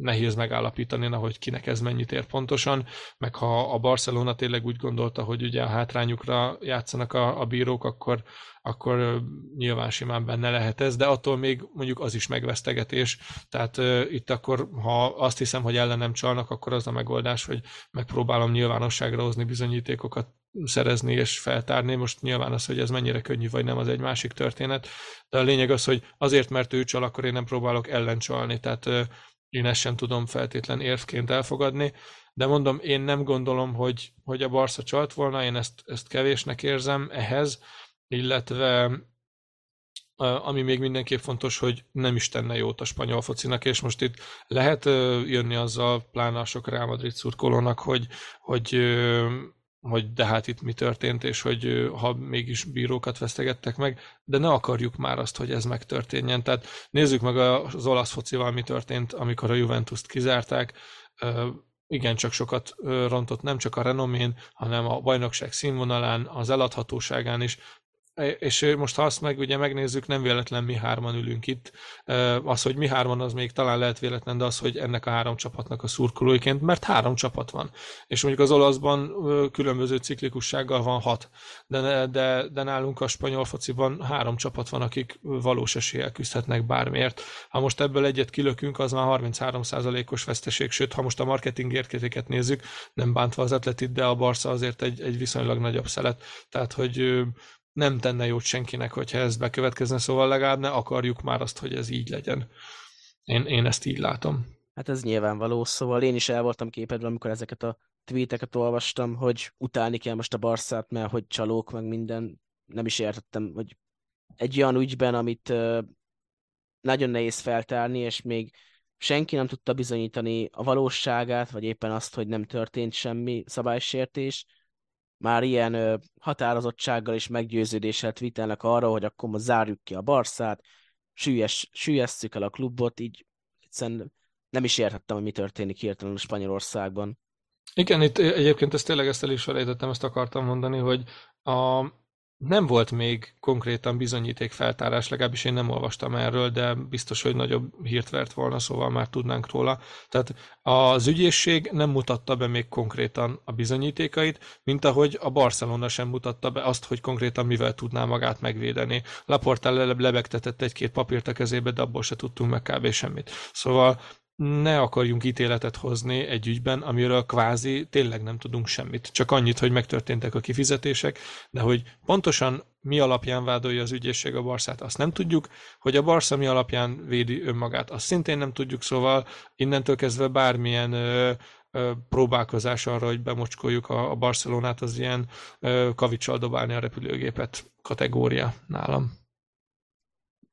nehéz megállapítani, hogy kinek ez mennyit ér pontosan, meg ha a Barcelona tényleg úgy gondolta, hogy ugye a hátrányukra játszanak a, a bírók, akkor, akkor nyilván simán benne lehet ez, de attól még mondjuk az is megvesztegetés, tehát uh, itt akkor, ha azt hiszem, hogy ellenem csalnak, akkor az a megoldás, hogy megpróbálom nyilvánosságra hozni bizonyítékokat szerezni és feltárni. Most nyilván az, hogy ez mennyire könnyű vagy nem, az egy másik történet. De a lényeg az, hogy azért, mert ő csal, akkor én nem próbálok ellencsalni. Tehát én ezt sem tudom feltétlen érvként elfogadni, de mondom, én nem gondolom, hogy, hogy a Barca csalt volna, én ezt, ezt kevésnek érzem ehhez, illetve ami még mindenképp fontos, hogy nem is tenne jót a spanyol focinak, és most itt lehet jönni azzal, pláne a sok Real Madrid szurkolónak, hogy, hogy hogy de hát itt mi történt, és hogy ha mégis bírókat vesztegettek meg, de ne akarjuk már azt, hogy ez megtörténjen. Tehát nézzük meg az olasz focival, mi történt, amikor a Juventus-t kizárták. Igen, csak sokat rontott nem csak a renomén, hanem a bajnokság színvonalán, az eladhatóságán is és most ha azt meg ugye megnézzük, nem véletlen mi hárman ülünk itt. Az, hogy mi hárman, az még talán lehet véletlen, de az, hogy ennek a három csapatnak a szurkolóiként, mert három csapat van. És mondjuk az olaszban különböző ciklikussággal van hat, de, de, de nálunk a spanyol fociban három csapat van, akik valós eséllyel küzdhetnek bármiért. Ha most ebből egyet kilökünk, az már 33%-os veszteség, sőt, ha most a marketing értéket nézzük, nem bántva az atletit, de a Barca azért egy, egy viszonylag nagyobb szelet. Tehát, hogy nem tenne jót senkinek, hogyha ez bekövetkezne, szóval legalább ne akarjuk már azt, hogy ez így legyen. Én, én ezt így látom. Hát ez nyilvánvaló, szóval én is el voltam képedve, amikor ezeket a tweeteket olvastam, hogy utálni kell most a Barszát, mert hogy csalók, meg minden. Nem is értettem, hogy egy olyan ügyben, amit nagyon nehéz feltárni, és még senki nem tudta bizonyítani a valóságát, vagy éppen azt, hogy nem történt semmi szabálysértés, már ilyen ö, határozottsággal és meggyőződéssel twittelnek arra, hogy akkor most zárjuk ki a Barszát, süllyes, süllyesztjük el a klubot, így egyszerűen nem is értettem, hogy mi történik hirtelen Spanyolországban. Igen, itt egyébként ezt tényleg ezt el is felejtettem, ezt akartam mondani, hogy a, nem volt még konkrétan bizonyíték feltárás, legalábbis én nem olvastam erről, de biztos, hogy nagyobb hírt vert volna, szóval már tudnánk róla. Tehát az ügyészség nem mutatta be még konkrétan a bizonyítékait, mint ahogy a Barcelona sem mutatta be azt, hogy konkrétan mivel tudná magát megvédeni. Laporta lebegtetett egy-két papírt a kezébe, de abból se tudtunk meg kb. semmit. Szóval ne akarjunk ítéletet hozni egy ügyben, amiről kvázi tényleg nem tudunk semmit. Csak annyit, hogy megtörténtek a kifizetések, de hogy pontosan mi alapján vádolja az ügyészség a Barszát, azt nem tudjuk, hogy a Barsza mi alapján védi önmagát, azt szintén nem tudjuk, szóval innentől kezdve bármilyen ö, ö, próbálkozás arra, hogy bemocskoljuk a, a Barcelonát, az ilyen ö, kavicsal dobálni a repülőgépet kategória nálam.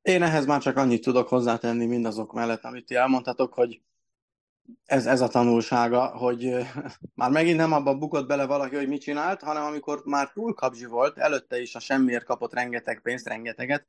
Én ehhez már csak annyit tudok hozzátenni mindazok mellett, amit ti elmondhatok, hogy ez, ez a tanulsága, hogy már megint nem abban bukott bele valaki, hogy mit csinált, hanem amikor már túl kapzsi volt, előtte is a semmiért kapott rengeteg pénzt, rengeteget,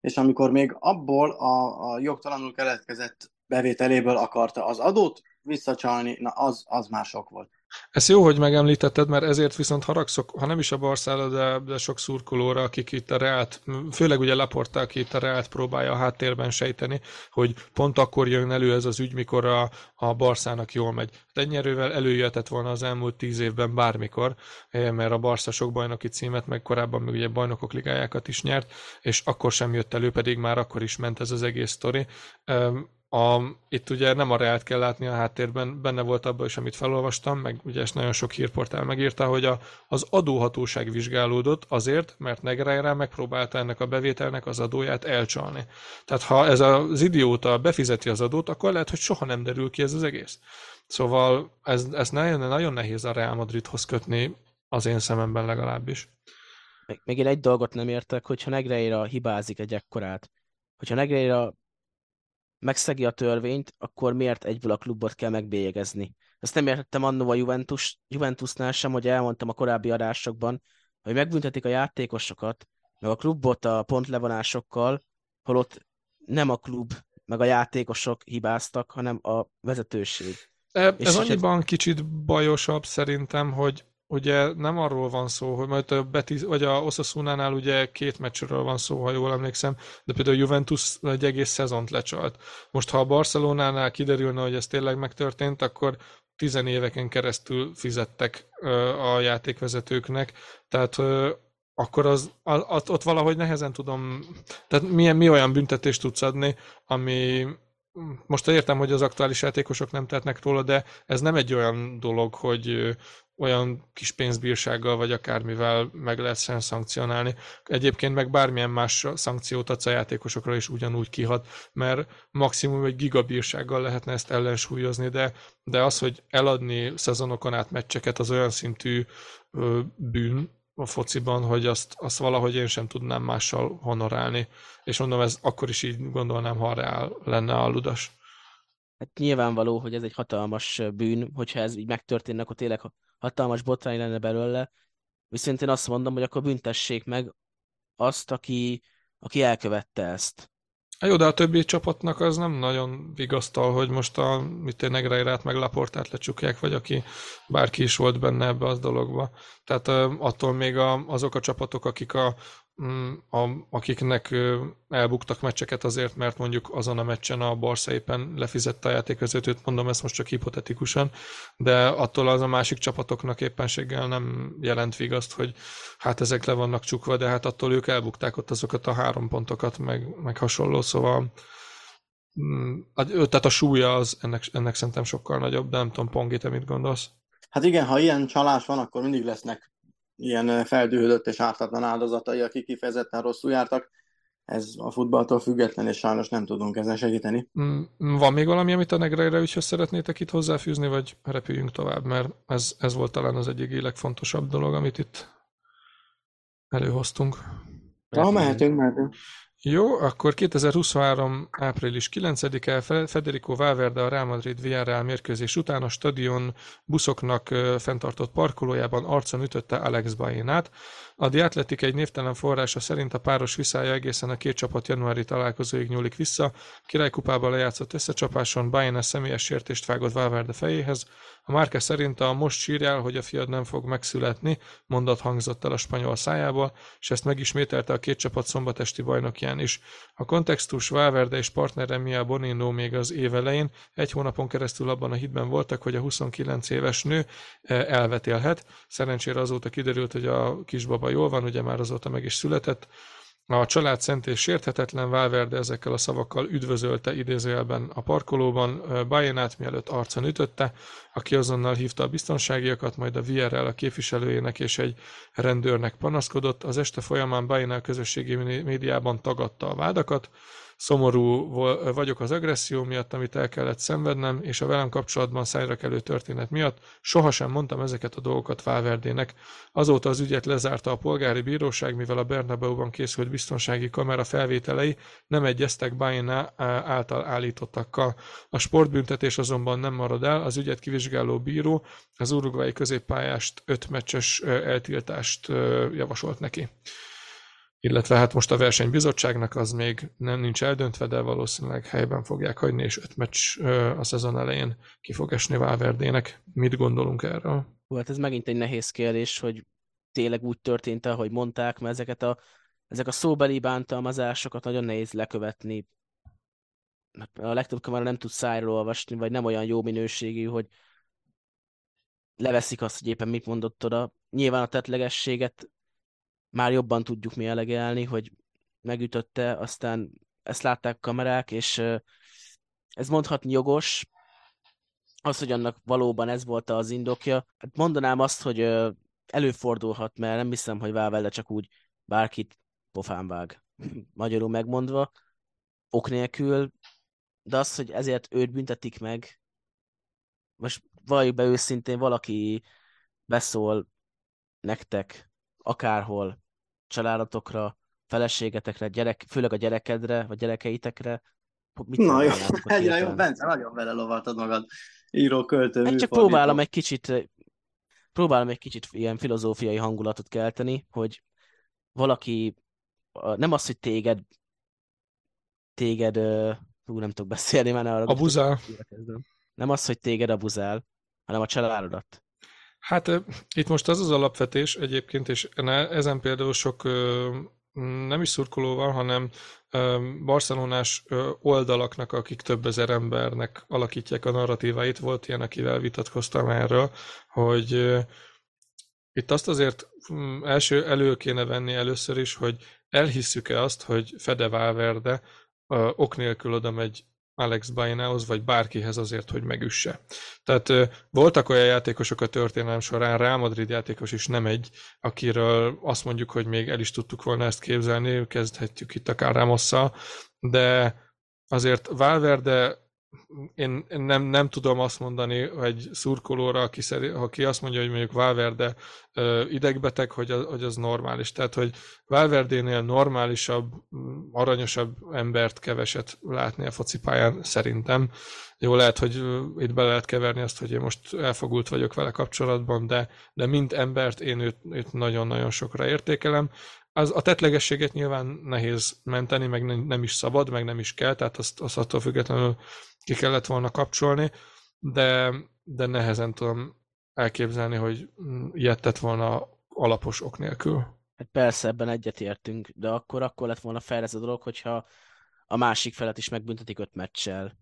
és amikor még abból a, a jogtalanul keletkezett bevételéből akarta az adót visszacsalni, na az, az már sok volt. Ez jó, hogy megemlítetted, mert ezért viszont haragszok, ha nem is a Barszára, de, de sok szurkolóra, akik itt a Reált, főleg ugye Laporta, aki itt a Reált próbálja a háttérben sejteni, hogy pont akkor jön elő ez az ügy, mikor a, a Barszának jól megy. Tenyerővel előjöhetett volna az elmúlt tíz évben bármikor, eh, mert a Barca sok bajnoki címet, meg korábban még ugye bajnokok ligájákat is nyert, és akkor sem jött elő, pedig már akkor is ment ez az egész sztori a, itt ugye nem a reált kell látni a háttérben, benne volt abban is, amit felolvastam, meg ugye ezt nagyon sok hírportál megírta, hogy a, az adóhatóság vizsgálódott azért, mert Negreira megpróbálta ennek a bevételnek az adóját elcsalni. Tehát ha ez az idióta befizeti az adót, akkor lehet, hogy soha nem derül ki ez az egész. Szóval ez, ez nagyon, nagyon nehéz a Real Madridhoz kötni, az én szememben legalábbis. Még, még én egy dolgot nem értek, hogyha Negreira hibázik egy ekkorát, hogyha Negreira megszegi a törvényt, akkor miért egyből a klubot kell megbélyegezni? Ezt nem értettem annó a Juventus, Juventusnál sem, hogy elmondtam a korábbi adásokban, hogy megbüntetik a játékosokat, meg a klubot a pontlevonásokkal, holott nem a klub, meg a játékosok hibáztak, hanem a vezetőség. E, ez annyiban kicsit bajosabb szerintem, hogy ugye nem arról van szó, hogy majd a Betis, vagy a Osasuna-nál ugye két meccsről van szó, ha jól emlékszem, de például a Juventus egy egész szezont lecsalt. Most ha a Barcelonánál kiderülne, hogy ez tényleg megtörtént, akkor tizenéveken keresztül fizettek a játékvezetőknek, tehát akkor az, az, ott valahogy nehezen tudom, tehát milyen, mi olyan büntetést tudsz adni, ami, most értem, hogy az aktuális játékosok nem tehetnek róla, de ez nem egy olyan dolog, hogy olyan kis pénzbírsággal vagy akármivel meg lehet szankcionálni. Egyébként meg bármilyen más szankciót adsz a játékosokra is ugyanúgy kihat, mert maximum egy gigabírsággal lehetne ezt ellensúlyozni, de, de az, hogy eladni szezonokon át meccseket, az olyan szintű bűn a fociban, hogy azt, azt valahogy én sem tudnám mással honorálni. És mondom, ez akkor is így gondolnám, ha reál lenne a ludas. Hát nyilvánvaló, hogy ez egy hatalmas bűn, hogyha ez így megtörténne, akkor tényleg hatalmas botrány lenne belőle, viszont én azt mondom, hogy akkor büntessék meg azt, aki, aki elkövette ezt. Jó, de a többi csapatnak az nem nagyon vigasztal, hogy most a mit én Negreirát meg Laportát lecsukják, vagy aki bárki is volt benne ebbe az dologba. Tehát attól még a, azok a csapatok, akik a a, akiknek elbuktak meccseket azért, mert mondjuk azon a meccsen a Barca éppen lefizette a játékvezetőt, mondom ezt most csak hipotetikusan, de attól az a másik csapatoknak éppenséggel nem jelent vigaszt, hogy hát ezek le vannak csukva, de hát attól ők elbukták ott azokat a három pontokat, meg, meg hasonló, szóval mm, tehát a súlya az ennek, ennek szerintem sokkal nagyobb, de nem tudom, Pongi, te mit gondolsz? Hát igen, ha ilyen csalás van, akkor mindig lesznek ilyen feldühödött és ártatlan áldozatai, akik kifejezetten rosszul jártak. Ez a futballtól független, és sajnos nem tudunk ezen segíteni. Mm, van még valami, amit a Negreire ügyhöz szeretnétek itt hozzáfűzni, vagy repüljünk tovább, mert ez, ez volt talán az egyik legfontosabb dolog, amit itt előhoztunk. Ha, mehetünk, mehetünk. Jó, akkor 2023. április 9-e Federico Valverde a Real Madrid Villarreal mérkőzés után a stadion buszoknak fenntartott parkolójában arcon ütötte Alex Bainát. A The Athletic egy névtelen forrása szerint a páros viszája egészen a két csapat januári találkozóig nyúlik vissza. Királykupában lejátszott összecsapáson Baina személyes sértést vágott Valverde fejéhez, a Márke szerint a most sírjál, hogy a fiad nem fog megszületni, mondat hangzott el a spanyol szájából, és ezt megismételte a két csapat szombatesti bajnokján is. A kontextus Valverde és partnere Mia Bonino még az év elején egy hónapon keresztül abban a hitben voltak, hogy a 29 éves nő eh, elvetélhet. Szerencsére azóta kiderült, hogy a kisbaba jól van, ugye már azóta meg is született, A család szent és sérthetetlen Valverde ezekkel a szavakkal üdvözölte idézőjelben a parkolóban Bajenát, mielőtt arcon ütötte, aki azonnal hívta a biztonságiakat, majd a VRL a képviselőjének és egy rendőrnek panaszkodott. Az este folyamán Bajená közösségi médiában tagadta a vádakat, Szomorú vagyok az agresszió miatt, amit el kellett szenvednem, és a velem kapcsolatban szájra kelő történet miatt. Sohasem mondtam ezeket a dolgokat Valverdének. Azóta az ügyet lezárta a polgári bíróság, mivel a Bernabeu-ban készült biztonsági kamera felvételei nem egyeztek Baena által állítottakkal. A sportbüntetés azonban nem marad el, az ügyet kivizsgáló bíró az urugvai középpályást öt meccses eltiltást javasolt neki illetve hát most a versenybizottságnak az még nem nincs eldöntve, de valószínűleg helyben fogják hagyni, és öt meccs a szezon elején ki fog esni Valverdének. Mit gondolunk erről? Hát ez megint egy nehéz kérdés, hogy tényleg úgy történt, ahogy mondták, mert ezeket a, ezek a szóbeli bántalmazásokat nagyon nehéz lekövetni. A legtöbb kamera nem tud szájról olvasni, vagy nem olyan jó minőségű, hogy leveszik azt, hogy éppen mit mondott oda. Nyilván a tetlegességet már jobban tudjuk mi elegelni, hogy megütötte, aztán ezt látták kamerák, és ez mondhatni jogos, az, hogy annak valóban ez volt az indokja. Hát mondanám azt, hogy előfordulhat, mert nem hiszem, hogy Valverde csak úgy bárkit pofán vág. Magyarul megmondva, ok nélkül, de az, hogy ezért őt büntetik meg, most valljuk be őszintén, valaki beszól nektek akárhol, családotokra, feleségetekre, gyerek, főleg a gyerekedre, vagy gyerekeitekre. Mit Na jó, egyre jó, Bence, nagyon vele lovaltad magad. Író, költő, hát csak próbálom egy kicsit, próbálom egy kicsit ilyen filozófiai hangulatot kelteni, hogy valaki, nem az, hogy téged, téged, hú, nem tudok beszélni, már arra. Abuzál. Nem az, hogy téged abuzál, hanem a családodat. Hát itt most az az alapvetés egyébként, és ezen például sok nem is szurkoló van, hanem barcelonás oldalaknak, akik több ezer embernek alakítják a narratíváit. Volt ilyen, akivel vitatkoztam erről, hogy itt azt azért mm, első elő kéne venni először is, hogy elhisszük-e azt, hogy Fede Valverde ok nélkül oda megy Alex Bainához, vagy bárkihez azért, hogy megüsse. Tehát voltak olyan játékosok a történelem során, Real Madrid játékos is nem egy, akiről azt mondjuk, hogy még el is tudtuk volna ezt képzelni, kezdhetjük itt akár Ramosszal, de azért Valverde én nem, nem tudom azt mondani egy szurkolóra, aki, szeri, aki azt mondja, hogy mondjuk Valverde idegbeteg, hogy az, hogy az normális. Tehát, hogy Valverdénél normálisabb, aranyosabb embert keveset látni a focipályán szerintem. Jó, lehet, hogy itt be lehet keverni azt, hogy én most elfogult vagyok vele kapcsolatban, de, de mint embert én őt, őt nagyon-nagyon sokra értékelem. Az, a tetlegességet nyilván nehéz menteni, meg nem, is szabad, meg nem is kell, tehát azt, azt attól függetlenül ki kellett volna kapcsolni, de, de nehezen tudom elképzelni, hogy ilyet volna alapos ok nélkül. Hát persze, ebben egyetértünk, de akkor, akkor lett volna fel ez a dolog, hogyha a másik felet is megbüntetik öt meccsel.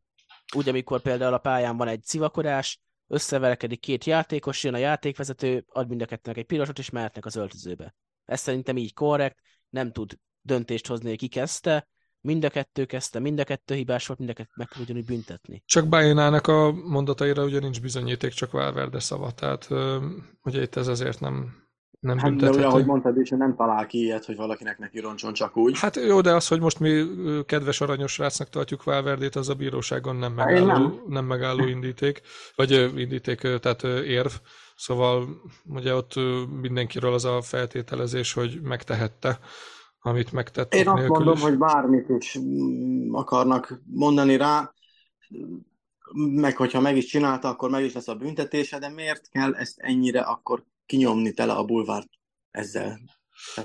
Úgy, amikor például a pályán van egy civakodás, összeverekedik két játékos, jön a játékvezető, ad mind a kettőnek egy pirosot, és mehetnek az öltözőbe. Ez szerintem így korrekt, nem tud döntést hozni, hogy ki kezdte, mind a kettő kezdte, mind a kettő hibás volt, mind a kettő meg kell ugyanúgy büntetni. Csak Bajonának a mondataira ugye nincs bizonyíték, csak Valverde szava, tehát ugye itt ez azért nem, nem hát, de olyan, ahogy mondtad is, nem talál ki ilyet, hogy valakinek neki roncson csak úgy. Hát jó, de az, hogy most mi kedves aranyos rácnak tartjuk Valverdét, az a bíróságon nem hát megálló, nem. nem megálló indíték, vagy indíték, tehát érv. Szóval ugye ott mindenkiről az a feltételezés, hogy megtehette amit megtett. Én azt mondom, is. hogy bármit is akarnak mondani rá, meg hogyha meg is csinálta, akkor meg is lesz a büntetése, de miért kell ezt ennyire akkor kinyomni tele a bulvárt ezzel?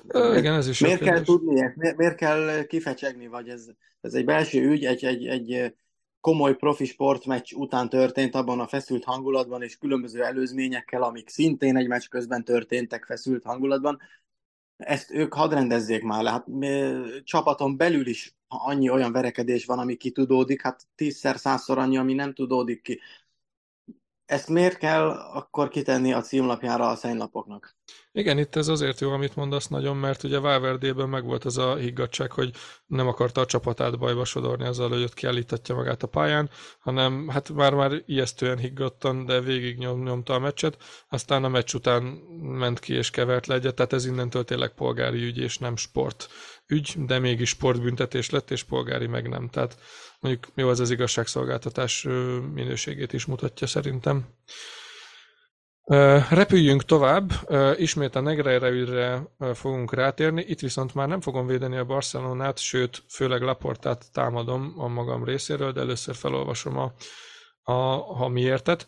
Ö, igen, ez is miért kell tudni? Miért, miért kell kifecsegni, vagy ez, ez egy belső ügy, egy, egy, egy komoly profi sportmeccs után történt abban a feszült hangulatban, és különböző előzményekkel, amik szintén egy meccs közben történtek feszült hangulatban, ezt ők hadd rendezzék már le. Hát csapaton belül is annyi olyan verekedés van, ami kitudódik, hát tízszer, százszor annyi, ami nem tudódik ki. Ezt miért kell akkor kitenni a címlapjára a szennylapoknak? Igen, itt ez azért jó, amit mondasz nagyon, mert ugye Valverdében meg volt az a higgadság, hogy nem akarta a csapatát bajba sodorni azzal, hogy ott kiállítatja magát a pályán, hanem hát már-már ijesztően higgadtan, de végig nyom, nyomta a meccset, aztán a meccs után ment ki és kevert le egyet, tehát ez innentől tényleg polgári ügy és nem sport ügy, de mégis sportbüntetés lett, és polgári meg nem. Tehát mondjuk jó az az igazságszolgáltatás minőségét is mutatja szerintem. Repüljünk tovább, ismét a Negreira fogunk rátérni, itt viszont már nem fogom védeni a Barcelonát, sőt, főleg Laportát támadom a magam részéről, de először felolvasom a, a, a miértet.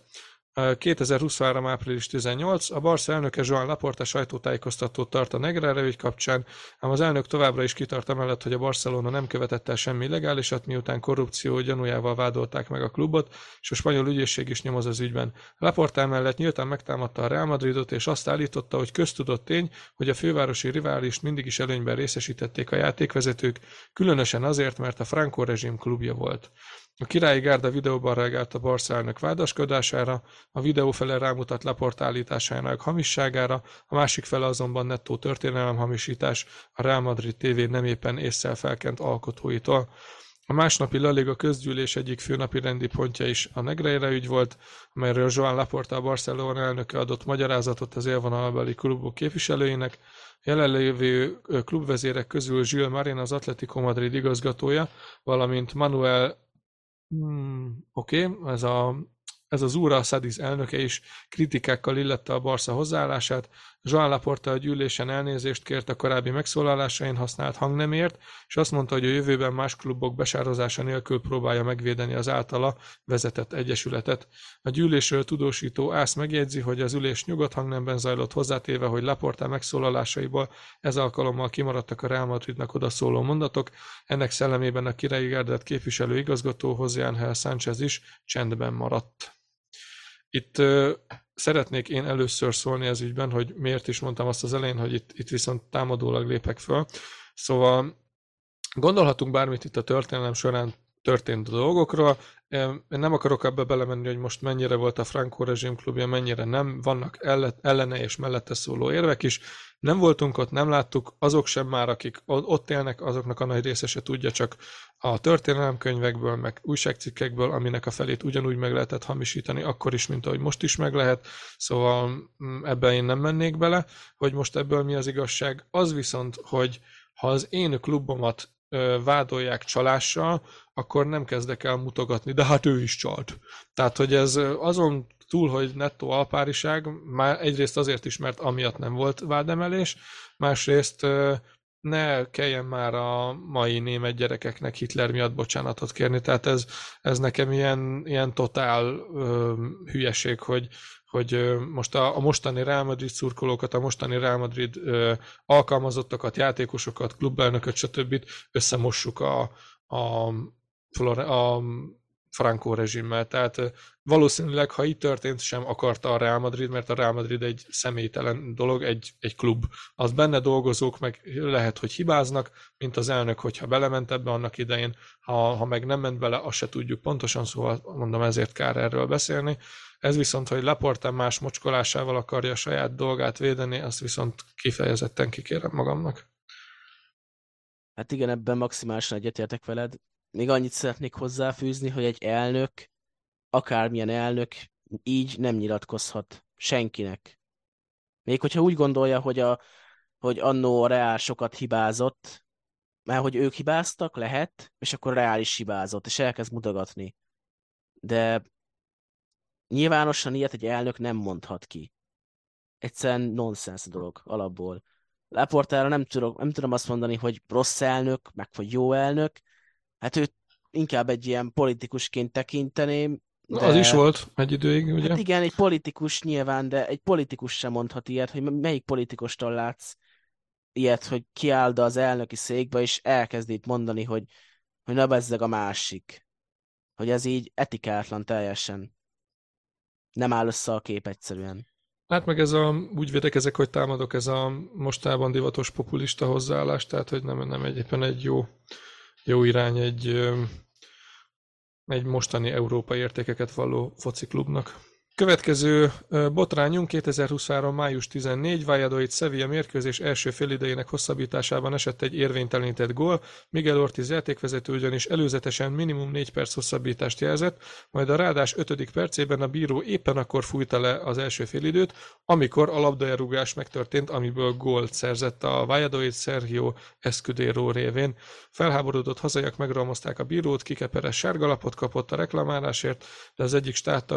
2023. április 18. A Barca elnöke Joan Laporta sajtótájékoztatót tart a Negrere ügy kapcsán, ám az elnök továbbra is kitart amellett, hogy a Barcelona nem követett el semmi illegálisat, miután korrupció gyanújával vádolták meg a klubot, és a spanyol ügyészség is nyomoz az ügyben. Laporta mellett nyíltan megtámadta a Real Madridot, és azt állította, hogy köztudott tény, hogy a fővárosi riválist mindig is előnyben részesítették a játékvezetők, különösen azért, mert a Franco rezsim klubja volt. A királyi gárda videóban reagált a Barca elnök vádaskodására, a videó fele rámutat Laport állításának hamisságára, a másik fele azonban nettó történelemhamisítás a Real Madrid TV nem éppen észszel felkent alkotóitól. A másnapi La Liga közgyűlés egyik főnapi rendi pontja is a Negreira ügy volt, amelyről Joan Laporta a Barcelona elnöke adott magyarázatot az élvonalbeli klubok képviselőinek. Jelenlévő klubvezérek közül Gilles Marin az Atletico Madrid igazgatója, valamint Manuel Hmm, Oké, okay. ez, a, ez az Úra Szadiz elnöke is kritikákkal illette a Barca hozzáállását. Joan Laporta a gyűlésen elnézést kért a korábbi megszólalásain használt hangnemért, és azt mondta, hogy a jövőben más klubok besározása nélkül próbálja megvédeni az általa vezetett egyesületet. A gyűlésről tudósító Ász megjegyzi, hogy az ülés nyugodt hangnemben zajlott hozzátéve, hogy Laporta megszólalásaiból ez alkalommal kimaradtak a Real Madridnak odaszóló mondatok, ennek szellemében a királyi gárdát képviselő igazgató José Ángel Sánchez is csendben maradt. Itt szeretnék én először szólni ez ügyben, hogy miért is mondtam azt az elején, hogy itt, itt viszont támadólag lépek föl. Szóval gondolhatunk bármit itt a történelem során történt a dolgokról. Én nem akarok ebbe belemenni, hogy most mennyire volt a Franco rezsim klubja, mennyire nem. Vannak ellene és mellette szóló érvek is. Nem voltunk ott, nem láttuk, azok sem már, akik ott élnek, azoknak a nagy része se tudja, csak a történelemkönyvekből, meg újságcikkekből, aminek a felét ugyanúgy meg lehetett hamisítani, akkor is, mint ahogy most is meg lehet. Szóval mm, ebben én nem mennék bele, hogy most ebből mi az igazság. Az viszont, hogy ha az én klubomat vádolják csalással, akkor nem kezdek el mutogatni, de hát ő is csalt. Tehát, hogy ez azon túl, hogy nettó alpáriság, már egyrészt azért is, mert amiatt nem volt vádemelés, másrészt ne kelljen már a mai német gyerekeknek Hitler miatt bocsánatot kérni. Tehát ez, ez nekem ilyen, ilyen totál ö, hülyeség, hogy, hogy most a, a mostani Real Madrid szurkolókat, a mostani Real Madrid ö, alkalmazottakat, játékosokat, klubelnököt, stb. összemossuk a, a, a Franco rezsimmel. Tehát valószínűleg, ha így történt, sem akarta a Real Madrid, mert a Real Madrid egy személytelen dolog, egy, egy klub. Az benne dolgozók meg lehet, hogy hibáznak, mint az elnök, hogyha belement ebbe annak idején, ha, ha meg nem ment bele, azt se tudjuk pontosan, szóval mondom, ezért kár erről beszélni. Ez viszont, hogy Laporte más mocskolásával akarja a saját dolgát védeni, azt viszont kifejezetten kikérem magamnak. Hát igen, ebben maximálisan egyetértek veled. Még annyit szeretnék hozzáfűzni, hogy egy elnök, akármilyen elnök, így nem nyilatkozhat senkinek. Még hogyha úgy gondolja, hogy, a, hogy annó a Reál sokat hibázott, mert hogy ők hibáztak, lehet, és akkor Reál is hibázott, és elkezd mutogatni. De nyilvánosan ilyet egy elnök nem mondhat ki. Egyszerűen nonsens dolog alapból. Laportára nem, tudom, nem tudom azt mondani, hogy rossz elnök, meg vagy jó elnök, hát őt inkább egy ilyen politikusként tekinteném. De... Az is volt egy időig, ugye? Hát igen, egy politikus nyilván, de egy politikus sem mondhat ilyet, hogy melyik politikustól látsz ilyet, hogy kiáll az elnöki székbe, és elkezd itt mondani, hogy, hogy na bezzeg a másik. Hogy ez így etikátlan teljesen. Nem áll össze a kép egyszerűen. Hát meg ez a, úgy védekezek, hogy támadok, ez a mostában divatos populista hozzáállás, tehát hogy nem, nem egyébként egy jó jó irány egy, egy mostani európai értékeket valló fociklubnak. Következő botrányunk 2023. május 14. Valladolid Sevilla mérkőzés első félidejének hosszabbításában esett egy érvénytelenített gól. Miguel Ortiz játékvezető ugyanis előzetesen minimum 4 perc hosszabbítást jelzett, majd a rádás 5. percében a bíró éppen akkor fújta le az első félidőt, amikor a labdaelrugás megtörtént, amiből gólt szerzett a Valladolid Sergio Escudero révén. Felháborodott hazaiak megromozták a bírót, kikeperes sárgalapot kapott a reklamálásért, de az egyik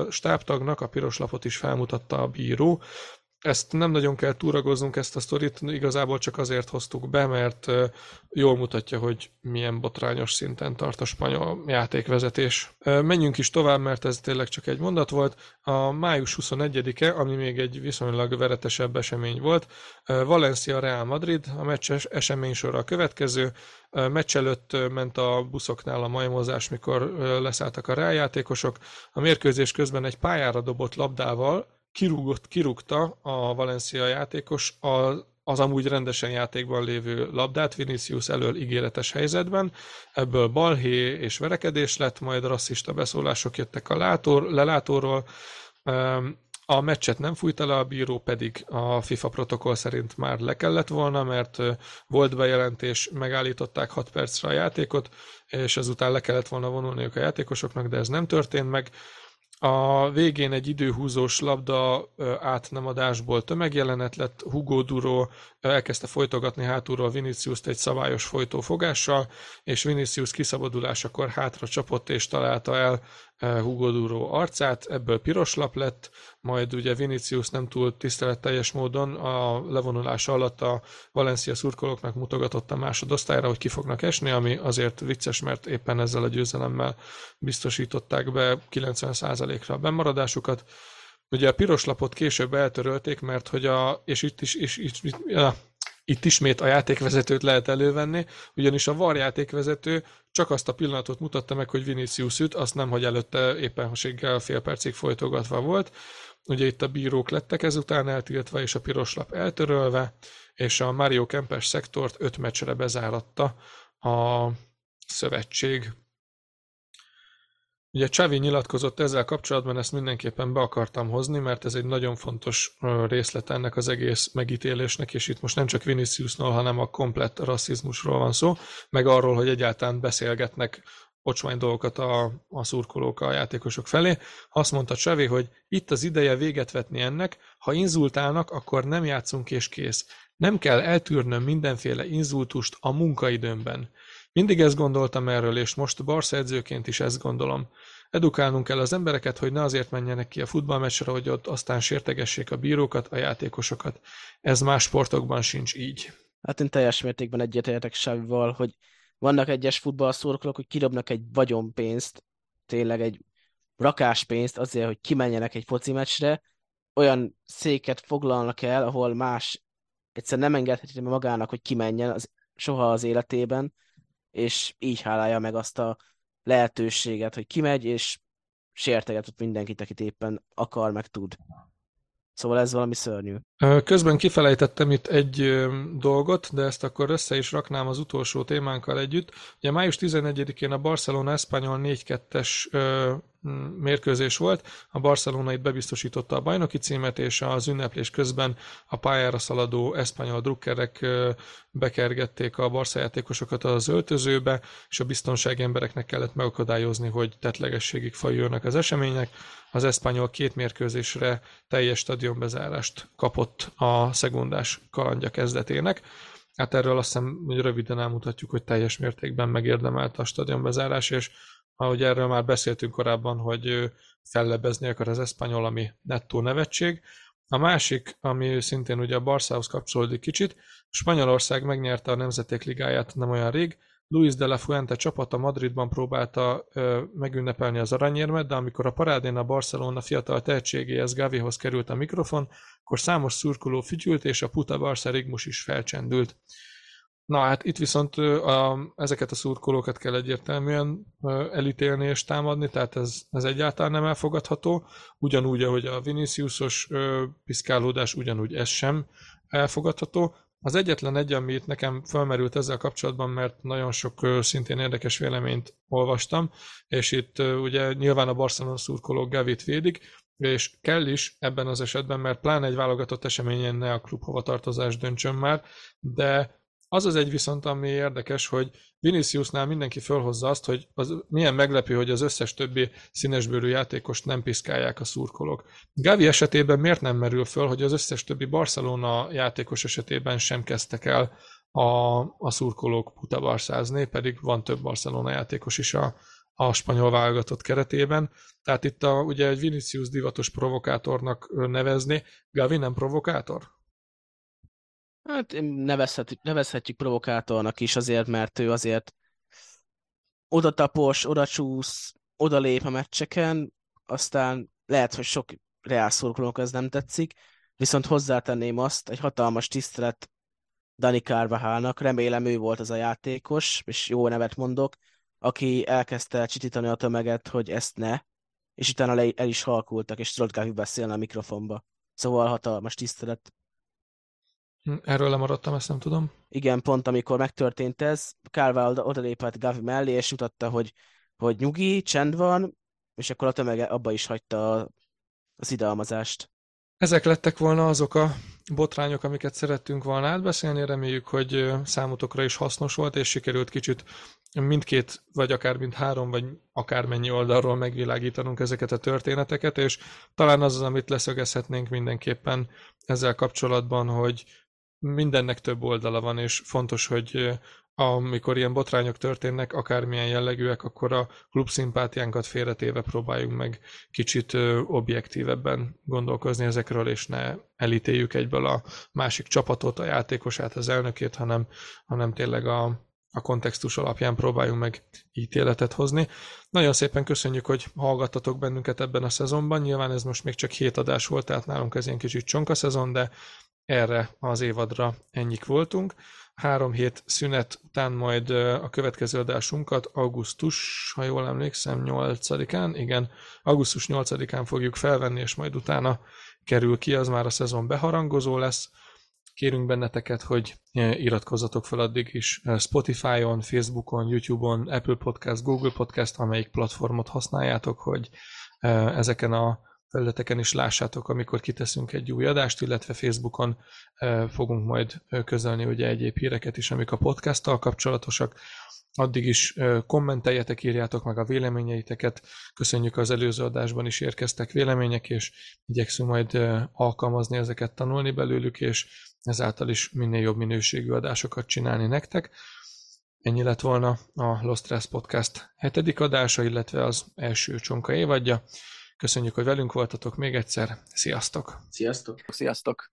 stábtagnak, a piros lapot is felmutatta a bíró. Ezt nem nagyon kell túragoznunk ezt a sztorit, igazából csak azért hoztuk be, mert jól mutatja, hogy milyen botrányos szinten tart a spanyol játékvezetés. Menjünk is tovább, mert ez tényleg csak egy mondat volt. A május 21-e, ami még egy viszonylag veretesebb esemény volt, Valencia Real Madrid, a meccs esemény sor a következő. Meccs előtt ment a buszoknál a majmozás, mikor leszálltak a Real játékosok. A mérkőzés közben egy pályára dobott labdával kirúgott, kirúgta a Valencia játékos a az amúgy rendesen játékban lévő labdát Vinicius elől ígéretes helyzetben, ebből balhé és verekedés lett, majd rasszista beszólások jöttek a látor, lelátóról, a meccset nem fújta le a bíró, pedig a FIFA protokoll szerint már le kellett volna, mert volt bejelentés, megállították 6 percre a játékot, és ezután le kellett volna vonulniuk a játékosoknak, de ez nem történt meg. A végén egy időhúzós labda átnemadásból tömegjelenet lett, Hugo Duro elkezdte folytogatni hátulról Vinicius-t egy szabályos folytófogással, és Vinicius kiszabadulásakor hátra csapott és találta el Hugo Duro arcát, ebből piros lap lett, majd ugye Vinicius nem túl tiszteletteljes módon a levonulása alatt a Valencia szurkolóknak mutogatott a másodosztályra, hogy ki fognak esni, ami azért vicces, mert éppen ezzel a győzelemmel biztosították be 90%-ra a bemaradásukat. Ugye a piros lapot később eltörölték, mert hogy a, és itt is, és, és, ja, itt ismét a játékvezetőt lehet elővenni, ugyanis a VAR játékvezető csak azt a pillanatot mutatta meg, hogy Vinicius üt, azt nem, hogy előtte éppenséggel fél percig folytogatva volt. Ugye itt a bírók lettek ezután eltiltva, és a piros lap eltörölve, és a Mario Kempes szektort öt meccsre bezáratta a szövetség. Ugye Csavi nyilatkozott ezzel kapcsolatban, ezt mindenképpen be akartam hozni, mert ez egy nagyon fontos részlet ennek az egész megítélésnek, és itt most nem csak Viniciusnól, hanem a komplett rasszizmusról van szó, meg arról, hogy egyáltalán beszélgetnek ocsmány dolgokat a, a szurkolók a játékosok felé. Azt mondta Csavi, hogy itt az ideje véget vetni ennek, ha inzultálnak, akkor nem játszunk és kész. Nem kell eltűrnöm mindenféle inzultust a munkaidőmben. Mindig ezt gondoltam erről, és most Barca edzőként is ezt gondolom. Edukálnunk kell az embereket, hogy ne azért menjenek ki a futballmeccsre, hogy ott aztán sértegessék a bírókat, a játékosokat. Ez más sportokban sincs így. Hát én teljes mértékben egyetértek Savival, hogy vannak egyes futballszurkolók, hogy kidobnak egy vagyonpénzt, tényleg egy rakáspénzt azért, hogy kimenjenek egy foci meccsre, olyan széket foglalnak el, ahol más egyszer nem engedheti magának, hogy kimenjen az, soha az életében, és így hálálja meg azt a lehetőséget, hogy kimegy, és sértegetett mindenkit, akit éppen akar, meg tud. Szóval ez valami szörnyű. Közben kifelejtettem itt egy dolgot, de ezt akkor össze is raknám az utolsó témánkkal együtt. Ugye május 11-én a Barcelona Espanyol 4-2-es mérkőzés volt. A Barcelona itt bebiztosította a bajnoki címet, és az ünneplés közben a pályára szaladó eszpanyol drukkerek bekergették a Barca játékosokat az öltözőbe, és a biztonsági embereknek kellett megakadályozni, hogy tetlegességig fajulnak az események. Az eszpanyol két mérkőzésre teljes stadionbezárást kapott a szegundás kalandja kezdetének. Hát erről azt hiszem, hogy röviden elmutatjuk, hogy teljes mértékben megérdemelte a stadionbezárás, és ahogy erről már beszéltünk korábban, hogy fellebezni akar az eszpanyol, ami nettó nevetség. A másik, ami szintén ugye a Barszához kapcsolódik kicsit, Spanyolország megnyerte a Nemzetek Ligáját nem olyan rég, Luis de la Fuente csapata Madridban próbálta ö, megünnepelni az aranyérmet, de amikor a parádén a Barcelona fiatal tehetségéhez Gavihoz került a mikrofon, akkor számos szurkoló fütyült, és a Puta Barca rigmus is felcsendült. Na hát itt viszont a, ezeket a szurkolókat kell egyértelműen elítélni és támadni, tehát ez, ez egyáltalán nem elfogadható. Ugyanúgy, ahogy a Viniciusos piszkálódás, ugyanúgy ez sem elfogadható. Az egyetlen egy, ami itt nekem felmerült ezzel kapcsolatban, mert nagyon sok szintén érdekes véleményt olvastam, és itt ugye nyilván a Barcelona szurkolók Gavit védik, és kell is ebben az esetben, mert pláne egy válogatott eseményen ne a klub hovatartozás döntsön már, de az az egy viszont, ami érdekes, hogy Viniciusnál mindenki fölhozza azt, hogy az milyen meglepő, hogy az összes többi színesbőrű játékost nem piszkálják a szurkolók. Gavi esetében miért nem merül föl, hogy az összes többi Barcelona játékos esetében sem kezdtek el a, a szurkolók putabarszázni, pedig van több Barcelona játékos is a, a spanyol válogatott keretében. Tehát itt a, ugye egy Vinicius divatos provokátornak nevezni, Gavi nem provokátor? Hát nevezhet, nevezhetjük provokátornak is azért, mert ő azért oda tapos, oda csúsz, oda lép a meccseken, aztán lehet, hogy sok reál szurkolók ez nem tetszik, viszont hozzátenném azt, egy hatalmas tisztelet Dani Carvajalnak, remélem ő volt az a játékos, és jó nevet mondok, aki elkezdte csitítani a tömeget, hogy ezt ne, és utána el is halkultak, és tudott Gavi beszélni a mikrofonba. Szóval hatalmas tisztelet. Erről lemaradtam, ezt nem tudom. Igen, pont amikor megtörtént ez, Carval odalépett Gavi mellé, és mutatta, hogy, hogy nyugi, csend van, és akkor a tömege abba is hagyta az idalmazást. Ezek lettek volna azok a botrányok, amiket szerettünk volna átbeszélni. Reméljük, hogy számotokra is hasznos volt, és sikerült kicsit mindkét, vagy akár mind három, vagy akármennyi oldalról megvilágítanunk ezeket a történeteket, és talán az az, amit leszögezhetnénk mindenképpen ezzel kapcsolatban, hogy mindennek több oldala van, és fontos, hogy amikor ilyen botrányok történnek, akármilyen jellegűek, akkor a klub szimpátiánkat félretéve próbáljunk meg kicsit objektívebben gondolkozni ezekről, és ne elítéljük egyből a másik csapatot, a játékosát, az elnökét, hanem, hanem tényleg a, a kontextus alapján próbáljunk meg ítéletet hozni. Nagyon szépen köszönjük, hogy hallgattatok bennünket ebben a szezonban. Nyilván ez most még csak hét adás volt, tehát nálunk ez ilyen kicsit csonka szezon, de erre az évadra ennyik voltunk. Három hét szünet után majd a következő adásunkat augusztus, ha jól emlékszem, 8-án, igen, augusztus 8-án fogjuk felvenni, és majd utána kerül ki, az már a szezon beharangozó lesz. Kérünk benneteket, hogy iratkozzatok fel addig is Spotify-on, Facebookon, YouTube-on, Apple Podcast, Google Podcast, amelyik platformot használjátok, hogy ezeken a felületeken is lássátok, amikor kiteszünk egy új adást, illetve Facebookon fogunk majd közölni ugye egyéb híreket is, amik a podcasttal kapcsolatosak. Addig is kommenteljetek, írjátok meg a véleményeiteket. Köszönjük az előző adásban is érkeztek vélemények, és igyekszünk majd alkalmazni ezeket, tanulni belőlük, és ezáltal is minél jobb minőségű adásokat csinálni nektek. Ennyi lett volna a Lost Stress Podcast hetedik adása, illetve az első csonka évadja. Köszönjük, hogy velünk voltatok még egyszer. Sziasztok! Sziasztok! Sziasztok!